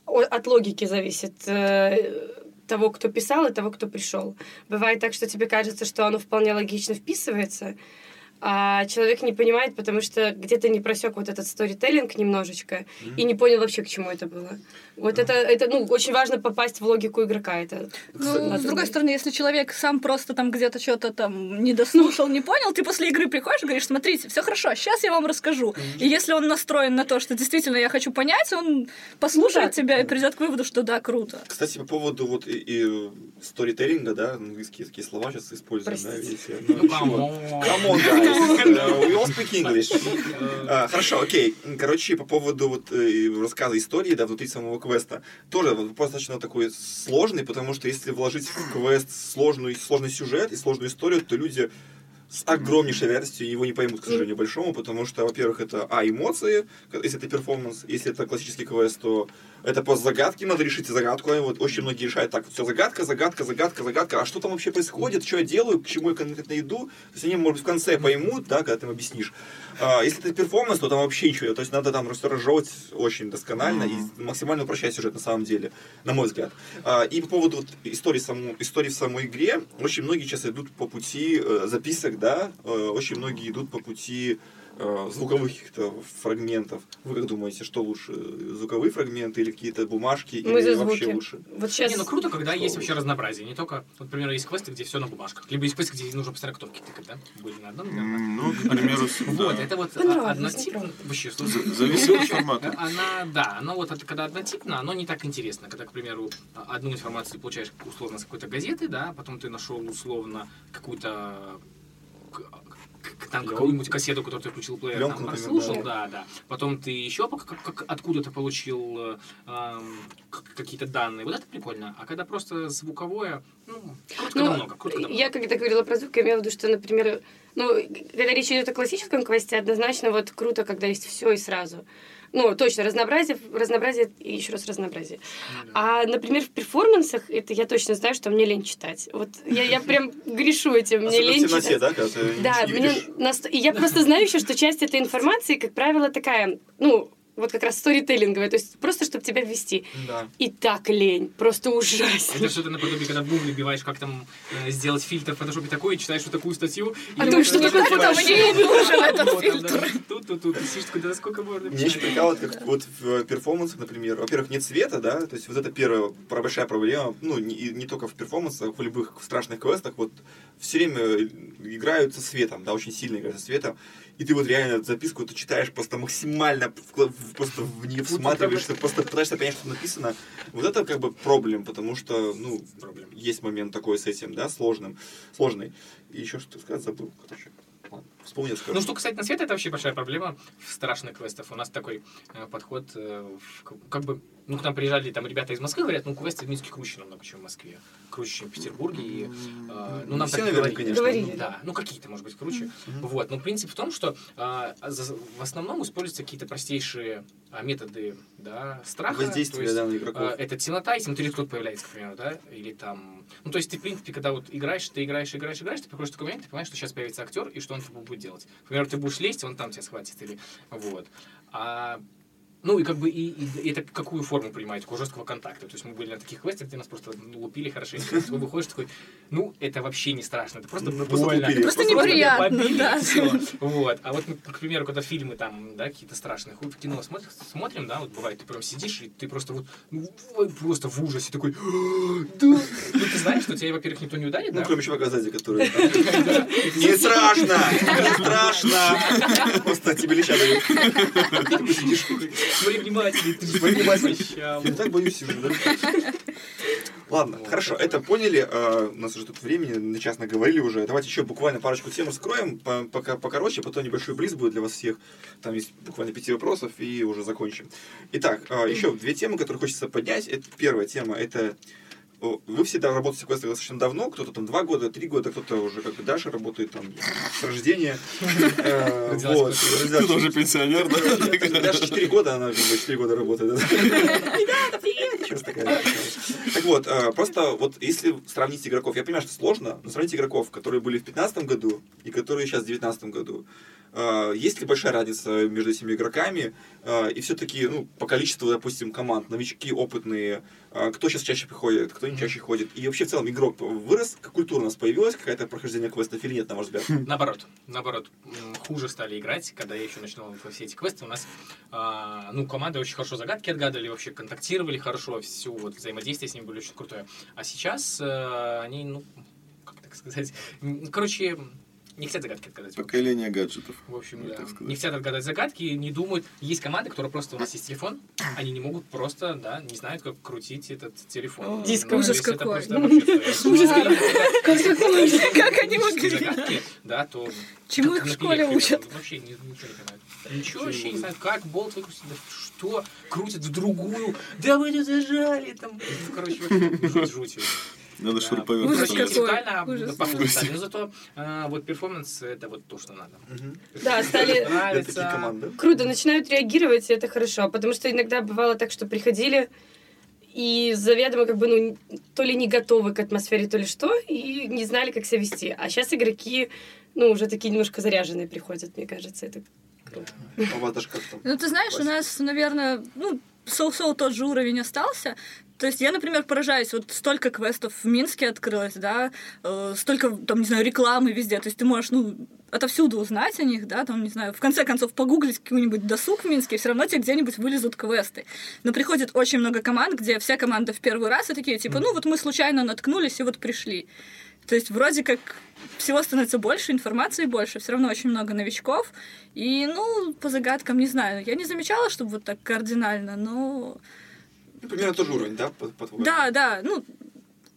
[SPEAKER 4] от логики зависит э, того, кто писал, и того, кто пришел. Бывает так, что тебе кажется, что оно вполне логично вписывается, а человек не понимает, потому что где-то не просек вот этот сторителлинг немножечко и не понял вообще, к чему это было. Вот это, это, ну, очень важно попасть в логику игрока. Это
[SPEAKER 5] Ну, с другой стороны, если человек сам просто там где-то что-то там не дослушал, не понял, ты после игры приходишь и говоришь, смотрите, все хорошо, сейчас я вам расскажу. И если он настроен на то, что действительно я хочу понять, он послушает
[SPEAKER 4] Ну да.
[SPEAKER 5] тебя и придет к выводу, что да, круто.
[SPEAKER 1] Кстати, по поводу вот и, и сторителлинга, да, английские такие слова сейчас используем, да,
[SPEAKER 4] Простите.
[SPEAKER 1] видите.
[SPEAKER 3] Ну,
[SPEAKER 1] come on. On, guys. We all speak English. (laughs) А, Хорошо, окей. Короче, по поводу вот э, рассказа истории, да, внутри самого квеста, тоже вопрос достаточно такой сложный, потому что если вложить в квест сложную, сложный сюжет и сложную историю, то люди с огромнейшей вероятностью его не поймут, к сожалению, большому, потому что, во-первых, это, а, эмоции, если это перформанс, если это классический квест, то это просто загадки, надо решить загадку, и вот очень многие решают. Так, все, загадка, загадка, загадка, загадка, а что там вообще происходит, что я делаю, к чему я конкретно иду, то есть они, может быть, в конце поймут, да, когда ты им объяснишь. А, если это перформанс, то там вообще ничего, то есть надо там разжевывать очень досконально и максимально упрощать сюжет на самом деле, на мой взгляд. А, и по поводу вот истории, саму, истории в самой игре, очень многие сейчас идут по пути э, записок, да, э, очень многие идут по пути звуковых каких-то фрагментов. Вы как думаете, что лучше, звуковые фрагменты или какие-то бумажки,
[SPEAKER 4] Мы
[SPEAKER 1] или
[SPEAKER 4] за
[SPEAKER 1] вообще лучше?
[SPEAKER 4] Вот сейчас...
[SPEAKER 3] Не, ну круто, когда
[SPEAKER 1] Что
[SPEAKER 3] есть
[SPEAKER 1] лучше?
[SPEAKER 3] вообще разнообразие. Не только, вот, например, есть квесты, где все на бумажках. Либо есть квесты, где нужно постоянно кнопки тыкать, да? Были на одном,
[SPEAKER 6] Ну, к примеру,
[SPEAKER 3] Вот, это вот а, однотипно. Вообще, слушай,
[SPEAKER 6] Зависит от формата.
[SPEAKER 3] Она, да, оно вот это, когда однотипно, оно не так интересно. Когда, к примеру, одну информацию получаешь условно с какой-то газеты, да, потом ты нашел условно какую-то там какую-нибудь кассету, которую ты включил в плеер,
[SPEAKER 1] Пленку,
[SPEAKER 3] там
[SPEAKER 1] например,
[SPEAKER 3] прослушал,
[SPEAKER 1] да.
[SPEAKER 3] да, да. Потом ты еще пока- как- как- откуда-то получил э, какие-то данные. Вот это прикольно. А когда просто звуковое, ну, круто, когда
[SPEAKER 4] Ну,
[SPEAKER 3] много.
[SPEAKER 4] я когда говорила про звук, я имела в виду, что, например, ну, когда речь идет о классическом квесте, однозначно вот круто, когда есть все и сразу. Ну, точно, разнообразие, разнообразие и еще раз разнообразие. А, например, в перформансах, это я точно знаю, что мне лень читать. Вот я, я прям грешу этим, мне лень
[SPEAKER 1] темноте,
[SPEAKER 4] читать.
[SPEAKER 1] да, когда ты
[SPEAKER 4] Да, мне наст- и я просто знаю еще, что часть этой информации, как правило, такая, ну, вот как раз сторителлинговая, то есть просто, чтобы тебя ввести.
[SPEAKER 1] Да.
[SPEAKER 4] И так лень, просто ужасно.
[SPEAKER 3] Это что-то наподобие, когда в гугле биваешь, как там э, сделать фильтр в фотошопе такой, и читаешь вот такую статью.
[SPEAKER 4] А думаешь, что такое фотошоп?
[SPEAKER 3] вообще
[SPEAKER 5] Мне нужен этот фильтр.
[SPEAKER 3] Тут, тут, тут. Сидишь такой, да сколько можно
[SPEAKER 1] Меня еще прикалывает, как вот в э, перформансах, например, во-первых, нет света, да, то есть вот это первая про- большая проблема, ну, не, и не только в перформансах, в любых страшных квестах, вот все время играют со светом, да, очень сильно играют со светом, и ты вот реально записку ты читаешь просто максимально, просто в нее всматриваешься, просто пытаешься понять, что написано. Вот это как бы проблем, потому что, ну,
[SPEAKER 3] Проблем.
[SPEAKER 1] есть момент такой с этим, да, сложным, сложный. И еще что сказать забыл, короче. Ладно, Вспомнил, скажу.
[SPEAKER 3] Ну, что касательно света, это вообще большая проблема в страшных квестах. У нас такой э, подход, э, в как бы, ну, к нам приезжали там ребята из Москвы, говорят, ну, квесты в Минске круче намного, чем в Москве. Круче, чем в Петербурге. И, э, ну, нам
[SPEAKER 1] Все,
[SPEAKER 3] так
[SPEAKER 1] наверное,
[SPEAKER 3] говорили.
[SPEAKER 1] конечно.
[SPEAKER 4] Говорили.
[SPEAKER 3] Да, ну какие-то, может быть, круче.
[SPEAKER 1] Мгм.
[SPEAKER 3] Вот, но принцип в том, что за- в основном используются какие-то простейшие а, методы да, страха.
[SPEAKER 1] Воздействие,
[SPEAKER 3] то есть,
[SPEAKER 1] да, на игроков.
[SPEAKER 3] а, это темнота, если внутри кто-то появляется, к примеру, да, или там... Ну, то есть ты, в принципе, когда вот играешь, ты играешь, играешь, играешь, ты приходишь в такой момент, ты понимаешь, что сейчас появится актер, и что он типа будет делать. К примеру, ты будешь лезть, он там тебя схватит, или... Вот. А ну и как бы и, и- и это какую форму принимает, такого жесткого контакта. То есть мы были на таких квестах, где нас просто ну, лупили хорошенько. Ты выходишь такой, ну это вообще не страшно, это просто
[SPEAKER 1] Ну, просто
[SPEAKER 3] больно.
[SPEAKER 1] лупили.
[SPEAKER 5] Просто
[SPEAKER 3] тебя
[SPEAKER 5] неприятно,
[SPEAKER 3] побили,
[SPEAKER 5] да.
[SPEAKER 3] Вот. А вот, мы, к примеру, когда фильмы там, да, какие-то страшные, хуй в кино смотрим, смотрим, да, вот бывает, ты прям сидишь, и ты просто вот, ну, просто в ужасе такой, да. Ну, ты знаешь, что тебя, во-первых, никто не ударит,
[SPEAKER 1] Ну,
[SPEAKER 3] да?
[SPEAKER 1] кроме чувака сзади, который... (laughs) Не страшно! Не страшно! Просто тебе леща дают.
[SPEAKER 3] Смотри внимательнее,
[SPEAKER 1] Смотри внимательнее. Я так боюсь уже, да? Ладно,
[SPEAKER 3] Вот.
[SPEAKER 1] хорошо, это поняли. А, У нас уже тут времени, на час наговорили уже. Давайте еще буквально парочку тем раскроем, по- пока покороче, потом небольшой близ будет для вас всех. Там есть буквально пяти вопросов, и уже закончим. Итак, а, еще две темы, которые хочется поднять. Это первая тема, это вы всегда работаете в квестах достаточно давно, кто-то там два года, три года, кто-то уже, как и Даша, работает там с рождения. Э,
[SPEAKER 6] Ты тоже пенсионер, да?
[SPEAKER 1] Даша 4 года, она бы 4 года работает. Так вот, э, просто вот если сравнить игроков, я понимаю, что сложно, но сравнить игроков, которые были в 2015 году и которые сейчас в 2019 году, э, есть ли большая разница между этими игроками? И все-таки, ну, по количеству, допустим, команд, новички, опытные, кто сейчас чаще приходит, кто не чаще ходит? И вообще в целом игрок вырос, культура у нас появилась, какая-то прохождение квестов или нет, на ваш взгляд? (laughs)
[SPEAKER 3] Наоборот, наоборот, хуже стали играть, когда я еще начинал все эти квесты. У нас, а, ну, команды очень хорошо загадки отгадывали, вообще контактировали хорошо, все вот взаимодействие с ними были очень крутое. А сейчас э, они, ну, как так сказать, короче, не хотят загадки отгадать.
[SPEAKER 6] Поколение гаджетов.
[SPEAKER 3] В общем,
[SPEAKER 6] Ну,
[SPEAKER 3] да. Не хотят отгадать загадки, не думают. Есть команды, которые просто у нас есть телефон, они не могут просто, да, не знают, как крутить этот телефон.
[SPEAKER 4] Диск,
[SPEAKER 3] Ну,
[SPEAKER 5] ужас какой. (laughs) Ужас
[SPEAKER 3] Ну,
[SPEAKER 5] Как они могли?
[SPEAKER 3] да, то...
[SPEAKER 5] Чему их в школе учат?
[SPEAKER 3] Вообще ни- ничего не понимают. Ничего вообще не знают, как болт выкрутить, что, крутит в другую, да вы не зажали там. Ну, короче, вообще жуть, жуть.
[SPEAKER 6] Надо шуруповерт
[SPEAKER 5] Ужас какой. Ужас.
[SPEAKER 3] стали. Но зато а, вот перформанс это вот то, что надо.
[SPEAKER 4] Да, стали
[SPEAKER 1] Это такие
[SPEAKER 3] Нравится.
[SPEAKER 1] команды.
[SPEAKER 4] круто, начинают реагировать, и это хорошо. Потому что иногда бывало так, что приходили и заведомо как бы, ну, то ли не готовы к атмосфере, то ли что, и не знали, как себя вести. А сейчас игроки, ну, уже такие немножко заряженные приходят, мне кажется, это круто.
[SPEAKER 1] А?
[SPEAKER 5] Ну, ты знаешь, у нас, наверное, ну, соу-соу тот же уровень остался. То есть я, например, поражаюсь, вот столько квестов в Минске открылось, да, э, столько, там, не знаю, рекламы везде. То есть ты можешь, ну, отовсюду узнать о них, да, там, не знаю, в конце концов погуглить какой-нибудь досуг в Минске, все равно тебе где-нибудь вылезут квесты. Но приходит очень много команд, где вся команда в первый раз и такие, типа, ну, вот мы случайно наткнулись и вот пришли. То есть вроде как всего становится больше, информации больше, все равно очень много новичков. И, ну, по загадкам, не знаю, я не замечала, чтобы вот так кардинально, но...
[SPEAKER 1] Ну, Примерно тот же уровень, да? по- по-твоему?
[SPEAKER 5] Да, да, ну,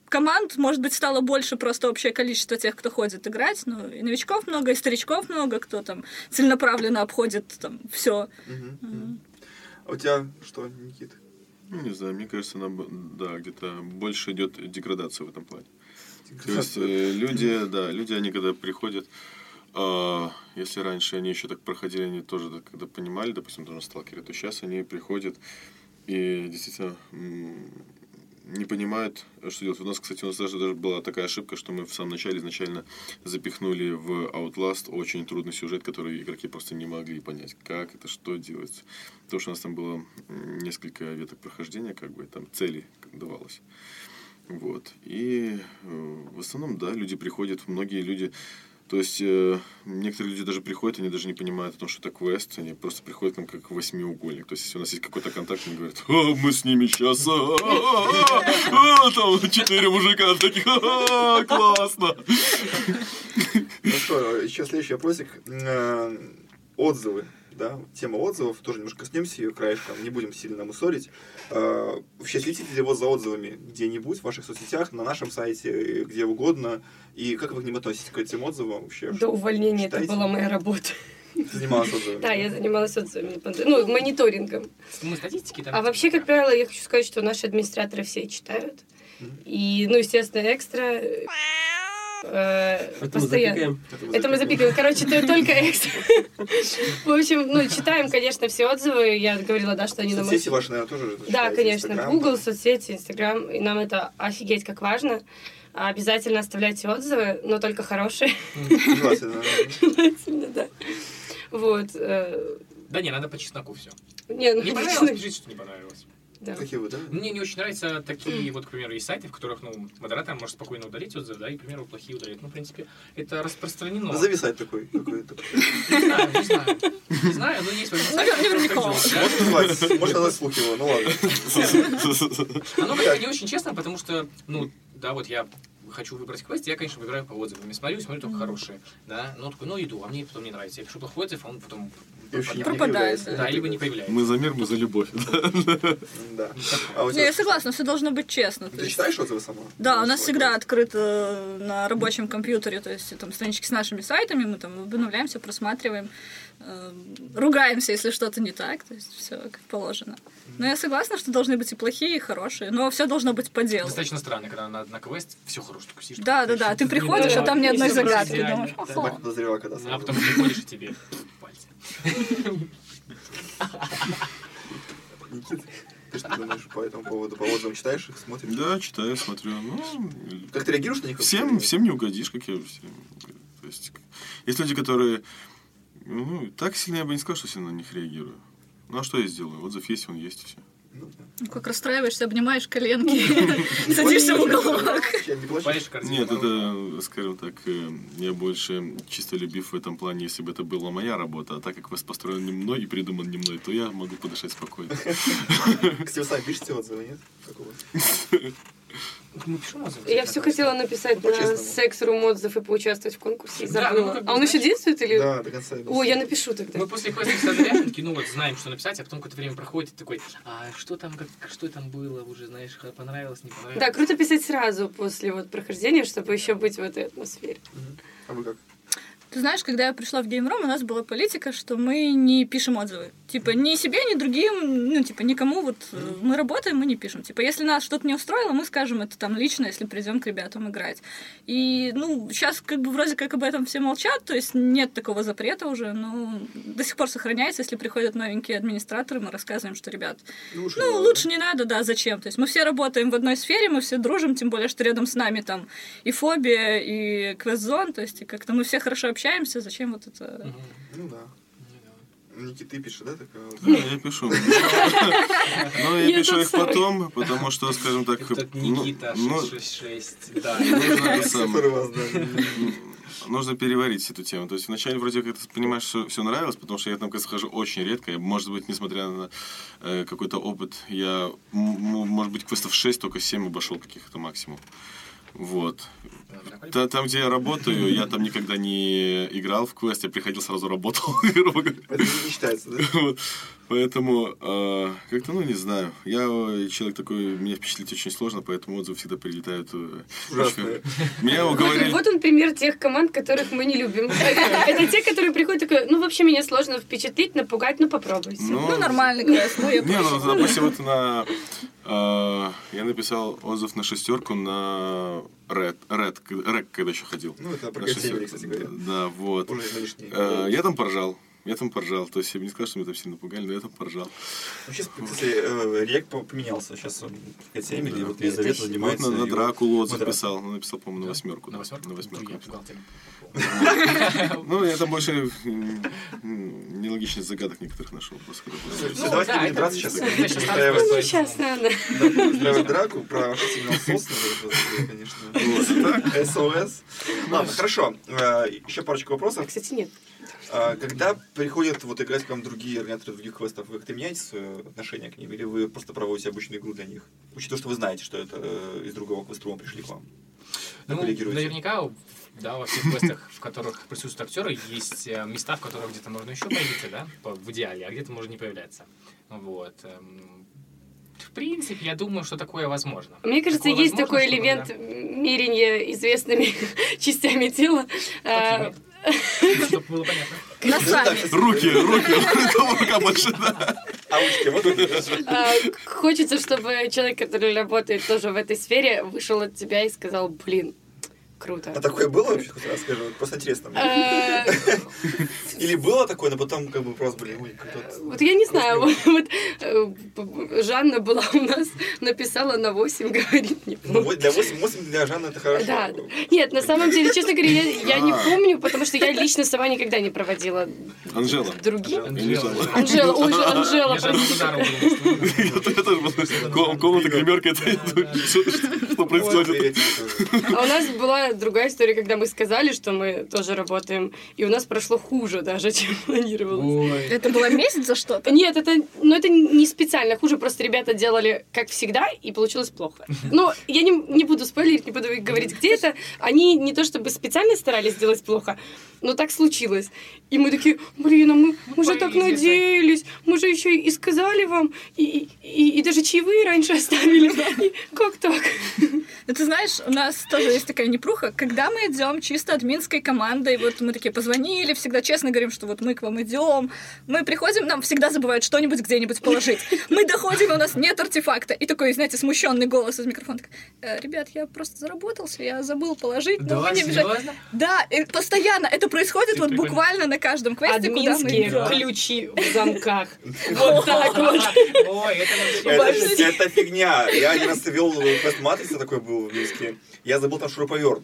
[SPEAKER 5] команд, может быть, стало больше просто общее количество тех, кто ходит играть, ну, и новичков много, и старичков много, кто там целенаправленно обходит там все.
[SPEAKER 1] А у тебя что, Никит?
[SPEAKER 6] Ну, не знаю, мне кажется, она, б- да, где-то больше идет деградация в этом плане. То есть э, люди, да, люди, они когда приходят, а, если раньше они еще так проходили, они тоже так, когда понимали, допустим, тоже сталкеры, то сейчас они приходят и действительно не понимают, что делать. У нас, кстати, у нас даже, даже была такая ошибка, что мы в самом начале изначально запихнули в Outlast очень трудный сюжет, который игроки просто не могли понять, как это, что делается. Потому что у нас там было несколько веток прохождения, как бы там цели давалось. Вот. И э, в основном, да, люди приходят, многие люди... То есть э, некоторые люди даже приходят, они даже не понимают о том, что это квест, они просто приходят там как восьмиугольник. То есть если у нас есть какой-то контакт, они говорят, «А, мы с ними сейчас, там четыре мужика таких, «А, классно.
[SPEAKER 1] Ну что, еще следующий вопросик. Э, Отзывы. Да, тема отзывов, тоже немножко коснемся ее краешком, не будем сильно мусорить. Э, Вообще следите ли вы за отзывами где-нибудь в ваших соцсетях, на нашем сайте, где угодно, и как вы к ним относитесь, к этим отзывам вообще?
[SPEAKER 4] До увольнения это
[SPEAKER 1] Читаете?
[SPEAKER 4] была моя работа.
[SPEAKER 1] Занималась отзывами?
[SPEAKER 4] Да, я занималась отзывами, ну, мониторингом.
[SPEAKER 3] Мы статистики там.
[SPEAKER 4] А вообще, как правило, я хочу сказать, что наши администраторы все читают. И, ну, естественно, экстра э,
[SPEAKER 2] Это мы
[SPEAKER 4] постоянно. Это мы запикаем. Короче, то только. (laughs) В общем, ну, читаем, конечно, все отзывы. Я говорила, да, что они на мой...
[SPEAKER 1] Соцсети ваши, наверное, тоже
[SPEAKER 4] Да, конечно. Google, соцсети, Инстаграм. И нам это офигеть как важно. Обязательно оставляйте отзывы, но только хорошие.
[SPEAKER 1] Согласен, да.
[SPEAKER 4] Желательно, да. Вот. э,
[SPEAKER 3] Да не, надо по чесноку все.
[SPEAKER 4] Не, ну,
[SPEAKER 3] Не (laughs) понравилось,
[SPEAKER 4] честно,
[SPEAKER 3] пишите, что не понравилось.
[SPEAKER 4] Да.
[SPEAKER 1] Такие вы, да?
[SPEAKER 3] Мне не очень нравятся такие, вот, к примеру, есть сайты, в которых, ну, модератор может спокойно удалить отзыв, да, и, к примеру, плохие удалить. Ну, в принципе, это распространено.
[SPEAKER 1] Назови сайт такой. какой-то.
[SPEAKER 3] Не знаю, не знаю. Не знаю, но есть
[SPEAKER 1] назвать, может назвать слух его, ну ладно.
[SPEAKER 3] Оно как-то не очень честно, потому что, ну, да, вот я хочу выбрать квест, я, конечно, выбираю по отзывам. Я смотрю, смотрю только хорошие, да. Ну, такой, ну, иду, а мне потом не нравится. Я пишу плохой отзыв, а он потом
[SPEAKER 1] Не
[SPEAKER 5] Пропадает.
[SPEAKER 3] Да, либо не появляется.
[SPEAKER 6] Мы за мир, мы за любовь. (laughs)
[SPEAKER 1] Да. А
[SPEAKER 5] Не, я согласна, все должно быть честно.
[SPEAKER 1] Ты читаешь отзывы сама?
[SPEAKER 5] Да, у нас всегда открыто на рабочем компьютере, то есть там странички с нашими сайтами, мы там обновляем все, просматриваем, э, ругаемся, если что-то не так, то есть все как положено. Но я согласна, что должны быть и плохие, и хорошие, но все должно быть по делу.
[SPEAKER 3] Достаточно странно, когда на, на квест все хорошо, сидишь.
[SPEAKER 5] Да, да, да. Ты приходишь, а там ни одной загадки. Думаешь,
[SPEAKER 1] подозревала, когда
[SPEAKER 3] А потом приходишь и тебе пальцы.
[SPEAKER 1] Никит, Ты что думаешь по этому поводу? По отзывам читаешь их, смотришь?
[SPEAKER 6] Да, читаю, смотрю. Ну,
[SPEAKER 1] Как ты реагируешь на них?
[SPEAKER 6] всем, всем не угодишь, как я всем. То есть, есть люди, которые... Ну, так сильно я бы не сказал, что сильно на них реагирую. Ну, а что я сделаю? Отзыв есть, он есть, и все.
[SPEAKER 5] Ну, Как расстраиваешься, обнимаешь коленки, (laughs) садишься в уголок.
[SPEAKER 6] Нет, это, скажем так, э, я больше чистолюбив в этом плане, если бы это была моя работа. А так как вас построен не мной и придуман не мной, то я могу подышать спокойно.
[SPEAKER 1] Кстати, вы сами пишете отзывы, нет? (laughs)
[SPEAKER 3] Мы пишем отзывы.
[SPEAKER 4] Я все хотела написать на секс-рум отзыв и поучаствовать в конкурсе
[SPEAKER 3] Да, ну,
[SPEAKER 4] забыла.
[SPEAKER 3] как бы,
[SPEAKER 4] А он еще действует или...
[SPEAKER 1] Да, до конца.
[SPEAKER 4] О, я напишу тогда.
[SPEAKER 3] Мы после квеста такие, ну вот знаем, что написать, а потом какое-то время проходит, и такой, а что там, как, что там было, уже знаешь, понравилось, не понравилось.
[SPEAKER 4] Да, круто писать сразу после вот прохождения, чтобы еще быть в этой атмосфере.
[SPEAKER 1] А вы как?
[SPEAKER 5] Ты знаешь, когда я пришла в геймрум, у нас была политика, что мы не пишем отзывы. Типа, ни себе, ни другим, ну, типа, никому. Вот э, мы работаем, мы не пишем. Типа, если нас что-то не устроило, мы скажем это там лично, если придем к ребятам играть. И, ну, сейчас как бы вроде как об этом все молчат, то есть нет такого запрета уже, но до сих пор сохраняется, если приходят новенькие администраторы, мы рассказываем, что, ребят,
[SPEAKER 1] Ну, лучше,
[SPEAKER 5] ну, лучше не надо, да, зачем? То есть мы все работаем в одной сфере, мы все дружим, тем более, что рядом с нами там и фобия, и квест-зон, то есть как-то мы все хорошо общаемся, зачем вот это...
[SPEAKER 1] Ну да. Никита, ты пишешь, да? такая вот?
[SPEAKER 6] Ну, я пишу. Но я
[SPEAKER 4] Я
[SPEAKER 6] пишу их потом, потому что, скажем так... Ну,
[SPEAKER 3] Никита
[SPEAKER 6] ну,
[SPEAKER 3] 666, да.
[SPEAKER 6] нужно это самое.
[SPEAKER 1] Который вас, да.
[SPEAKER 6] нужно переварить эту тему. То есть вначале вроде как ты понимаешь, что все нравилось, потому что я там как схожу очень редко. И, может быть, несмотря на э, какой-то опыт, я, может быть, квестов 6, только 7 обошел каких-то максимум. Вот. Та- Там, где я работаю, я там никогда не играл в квест, я приходил, сразу работал, (laughs) грубо говоря.
[SPEAKER 1] Это не считается, да?
[SPEAKER 6] Вот. Поэтому э, как-то, ну, не знаю. Я э, человек такой, меня впечатлить очень сложно, поэтому отзывы всегда прилетают. э,
[SPEAKER 1] Ужасные.
[SPEAKER 6] Меня уговорили...
[SPEAKER 4] Вот он пример тех команд, которых мы не любим. (laughs) Это те, которые приходят такой, ну вообще меня сложно впечатлить, напугать, ну попробуйте.
[SPEAKER 5] Ну, квест, ну, я
[SPEAKER 6] Не, ну, допустим, вот на... э, я написал отзыв на шестерку на Red, Red, Red, когда еще ходил.
[SPEAKER 1] Ну, это про кстати говоря.
[SPEAKER 6] Да, вот. Э, Я там поржал. Я там поржал. То есть я бы не сказал, что меня там сильно пугали, но я там поржал.
[SPEAKER 1] Вообще, кстати, э, рек по- поменялся. Сейчас Хотя Эмили, вот Елизавета
[SPEAKER 6] Вот
[SPEAKER 1] занимается...
[SPEAKER 6] на, на Дракулу
[SPEAKER 1] Вот, да.
[SPEAKER 6] писал. Ну, написал, по-моему, на восьмерку.
[SPEAKER 3] На
[SPEAKER 6] да.
[SPEAKER 3] восьмерку?
[SPEAKER 6] На восьмерку
[SPEAKER 3] Я
[SPEAKER 6] написал.
[SPEAKER 3] бухгалтер. (laughs)
[SPEAKER 6] Ну, я там больше нелогичность загадок некоторых нашел.
[SPEAKER 3] Ну,
[SPEAKER 1] давайте
[SPEAKER 3] да,
[SPEAKER 1] будем
[SPEAKER 3] это-
[SPEAKER 1] драться (laughs) сейчас.
[SPEAKER 3] сейчас
[SPEAKER 4] Ну,
[SPEAKER 1] драку про конечно. (laughs) СОС. Ладно, хорошо. Э, Еще парочку вопросов.
[SPEAKER 4] Кстати, нет.
[SPEAKER 1] А Когда приходят вот играть к вам другие организаторы других квестов, вы как-то меняете свое отношение к ним, или вы просто проводите обычную игру для них? Учитывая, что вы знаете, что это э, из другого квеструма пришли к вам. Как
[SPEAKER 3] Ну, наверняка, да, во всех квестах, в которых присутствуют актеры, есть э, места, в которых где-то можно еще появиться, да, в идеале, а где-то можно не появляться. Вот. эм, В принципе, я думаю, что такое возможно.
[SPEAKER 4] Мне кажется,
[SPEAKER 3] Такое
[SPEAKER 4] есть
[SPEAKER 3] возможно,
[SPEAKER 4] такой элемент
[SPEAKER 3] да,
[SPEAKER 4] мерения известными (laughs) частями тела. А,
[SPEAKER 3] какими, Чтобы было понятно.
[SPEAKER 5] Носами.
[SPEAKER 6] Руки, руки, (laughs) рука больше, да.
[SPEAKER 1] А
[SPEAKER 4] а, Хочется, чтобы человек, который работает тоже в этой сфере, вышел от тебя и сказал, блин, круто.
[SPEAKER 1] А такое было вообще хоть раз, скажу? Просто интересно.
[SPEAKER 4] Э,
[SPEAKER 1] Или было такое, но потом как бы просто, блин, ой.
[SPEAKER 4] Вот я не знаю, вот, э, Жанна была у нас, написала на 8, говорит,
[SPEAKER 1] Ну,
[SPEAKER 4] неплохо.
[SPEAKER 1] вот для 8, 8 для Жанны это хорошо.
[SPEAKER 4] Да. Нет, на самом деле, честно говоря, я, не
[SPEAKER 6] А.
[SPEAKER 4] помню, потому что я лично сама никогда не проводила
[SPEAKER 6] Анжела.
[SPEAKER 4] других.
[SPEAKER 3] Анжела.
[SPEAKER 4] Анжела, ой, же, Анжела.
[SPEAKER 3] Что- (laughs)
[SPEAKER 6] Я тоже Комната гримерка, это что- происходит?
[SPEAKER 4] А у нас была другая история, когда мы сказали, что мы тоже работаем, и у нас прошло хуже даже, (laughs) чем планировалось.
[SPEAKER 3] Ой.
[SPEAKER 5] Это было месяц за что-то?
[SPEAKER 4] Нет, это, ну, это не специально хуже, просто ребята делали как всегда, и получилось плохо. Но я не, не буду спойлерить, не буду говорить, где это. Они не то чтобы специально старались сделать плохо, но так случилось. И мы такие, блин, а мы, мы же так надеялись, мы же еще и сказали вам, и, и, и даже чаевые раньше оставили. (laughs) И как так?
[SPEAKER 5] Ну, ты знаешь, у нас тоже есть такая непруха. Когда мы идем чисто админской командой, вот мы такие позвонили, всегда честно говорим, что вот мы к вам идем. Мы приходим, нам всегда забывают что-нибудь где-нибудь положить. Мы доходим, и у нас нет артефакта. И такой, знаете, смущенный голос из микрофона. «Э, Ребят, я просто заработался, я забыл положить. но
[SPEAKER 3] Да,
[SPEAKER 5] вы не обижайтесь».
[SPEAKER 3] серьезно?
[SPEAKER 5] Да, и постоянно. Это происходит
[SPEAKER 3] Ты
[SPEAKER 5] вот
[SPEAKER 3] прикольно.
[SPEAKER 5] буквально на каждом квесте, куда мы
[SPEAKER 4] Админские
[SPEAKER 5] идем.
[SPEAKER 4] ключи в замках. (laughs) Вот так вот.
[SPEAKER 3] Ой, это вообще...
[SPEAKER 1] Это, это фигня. Я один раз вел квест Матрица такой был в Минске. Я забыл там шуруповерт.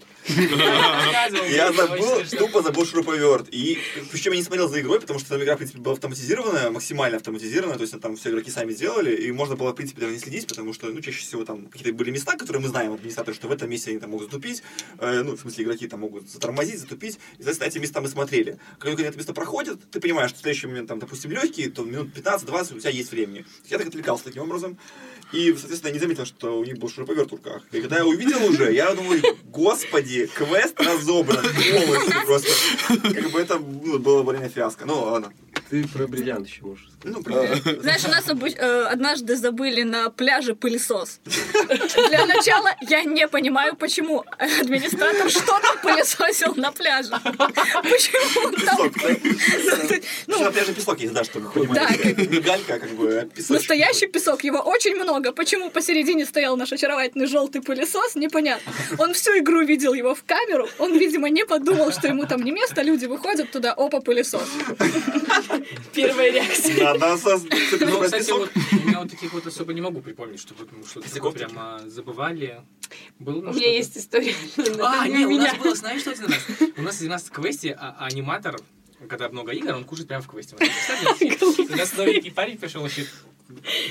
[SPEAKER 1] Я забыл, тупо забыл шуруповерт. И причем я не смотрел за игрой, потому что там игра, в принципе, была автоматизированная, максимально автоматизированная, то есть там все игроки сами делали, и можно было, в принципе, даже не следить, потому что, ну, чаще всего там какие-то были места, которые мы знаем, администраторы, что в этом месте они там могут затупить, э, ну, в смысле, игроки там могут затормозить, затупить, и, соответственно, эти места мы смотрели. Как только эти места проходят, ты понимаешь, что в следующий момент, там, допустим, легкий, то минут 15-20 у тебя есть времени. Я так отвлекался таким образом, и, соответственно, не заметил, что у них был шуруповерт в руках. И когда я увидел уже, я думаю, господи, квест разобран полностью просто. Как бы это было время фиаско. Ну, ладно.
[SPEAKER 2] Ты про бриллиант еще можешь.
[SPEAKER 1] Ну, привет. (laughs)
[SPEAKER 5] Знаешь, у нас обы- э, однажды забыли на пляже пылесос. (laughs) Для начала я не понимаю, почему администратор что-то пылесосил на пляже. Почему он там...
[SPEAKER 1] Песок? (laughs)
[SPEAKER 5] Ну,
[SPEAKER 1] На пляже песок есть, да, чтобы понимали. Не галька, а как бы, а песочек.
[SPEAKER 5] Настоящий песок, его очень много. Почему посередине стоял наш очаровательный желтый пылесос, непонятно. Он всю игру видел его в камеру, он, видимо, не подумал, что ему там не место, люди выходят туда, опа, пылесос.
[SPEAKER 4] Первая реакция. (laughs)
[SPEAKER 1] Да, да, со-
[SPEAKER 3] Ну, кстати, вот я вот таких вот особо не могу припомнить, чтобы мы что-то прямо забывали. Был,
[SPEAKER 4] У
[SPEAKER 3] ну,
[SPEAKER 4] меня
[SPEAKER 3] что-то?
[SPEAKER 4] есть история.
[SPEAKER 3] А,
[SPEAKER 4] это
[SPEAKER 3] не, у
[SPEAKER 4] меня.
[SPEAKER 3] нас было, знаешь, что один раз? У нас один раз в квесте а- аниматор, когда много игр, он кушает прямо в квесте. (laughs) У нас новенький парень пришел вообще,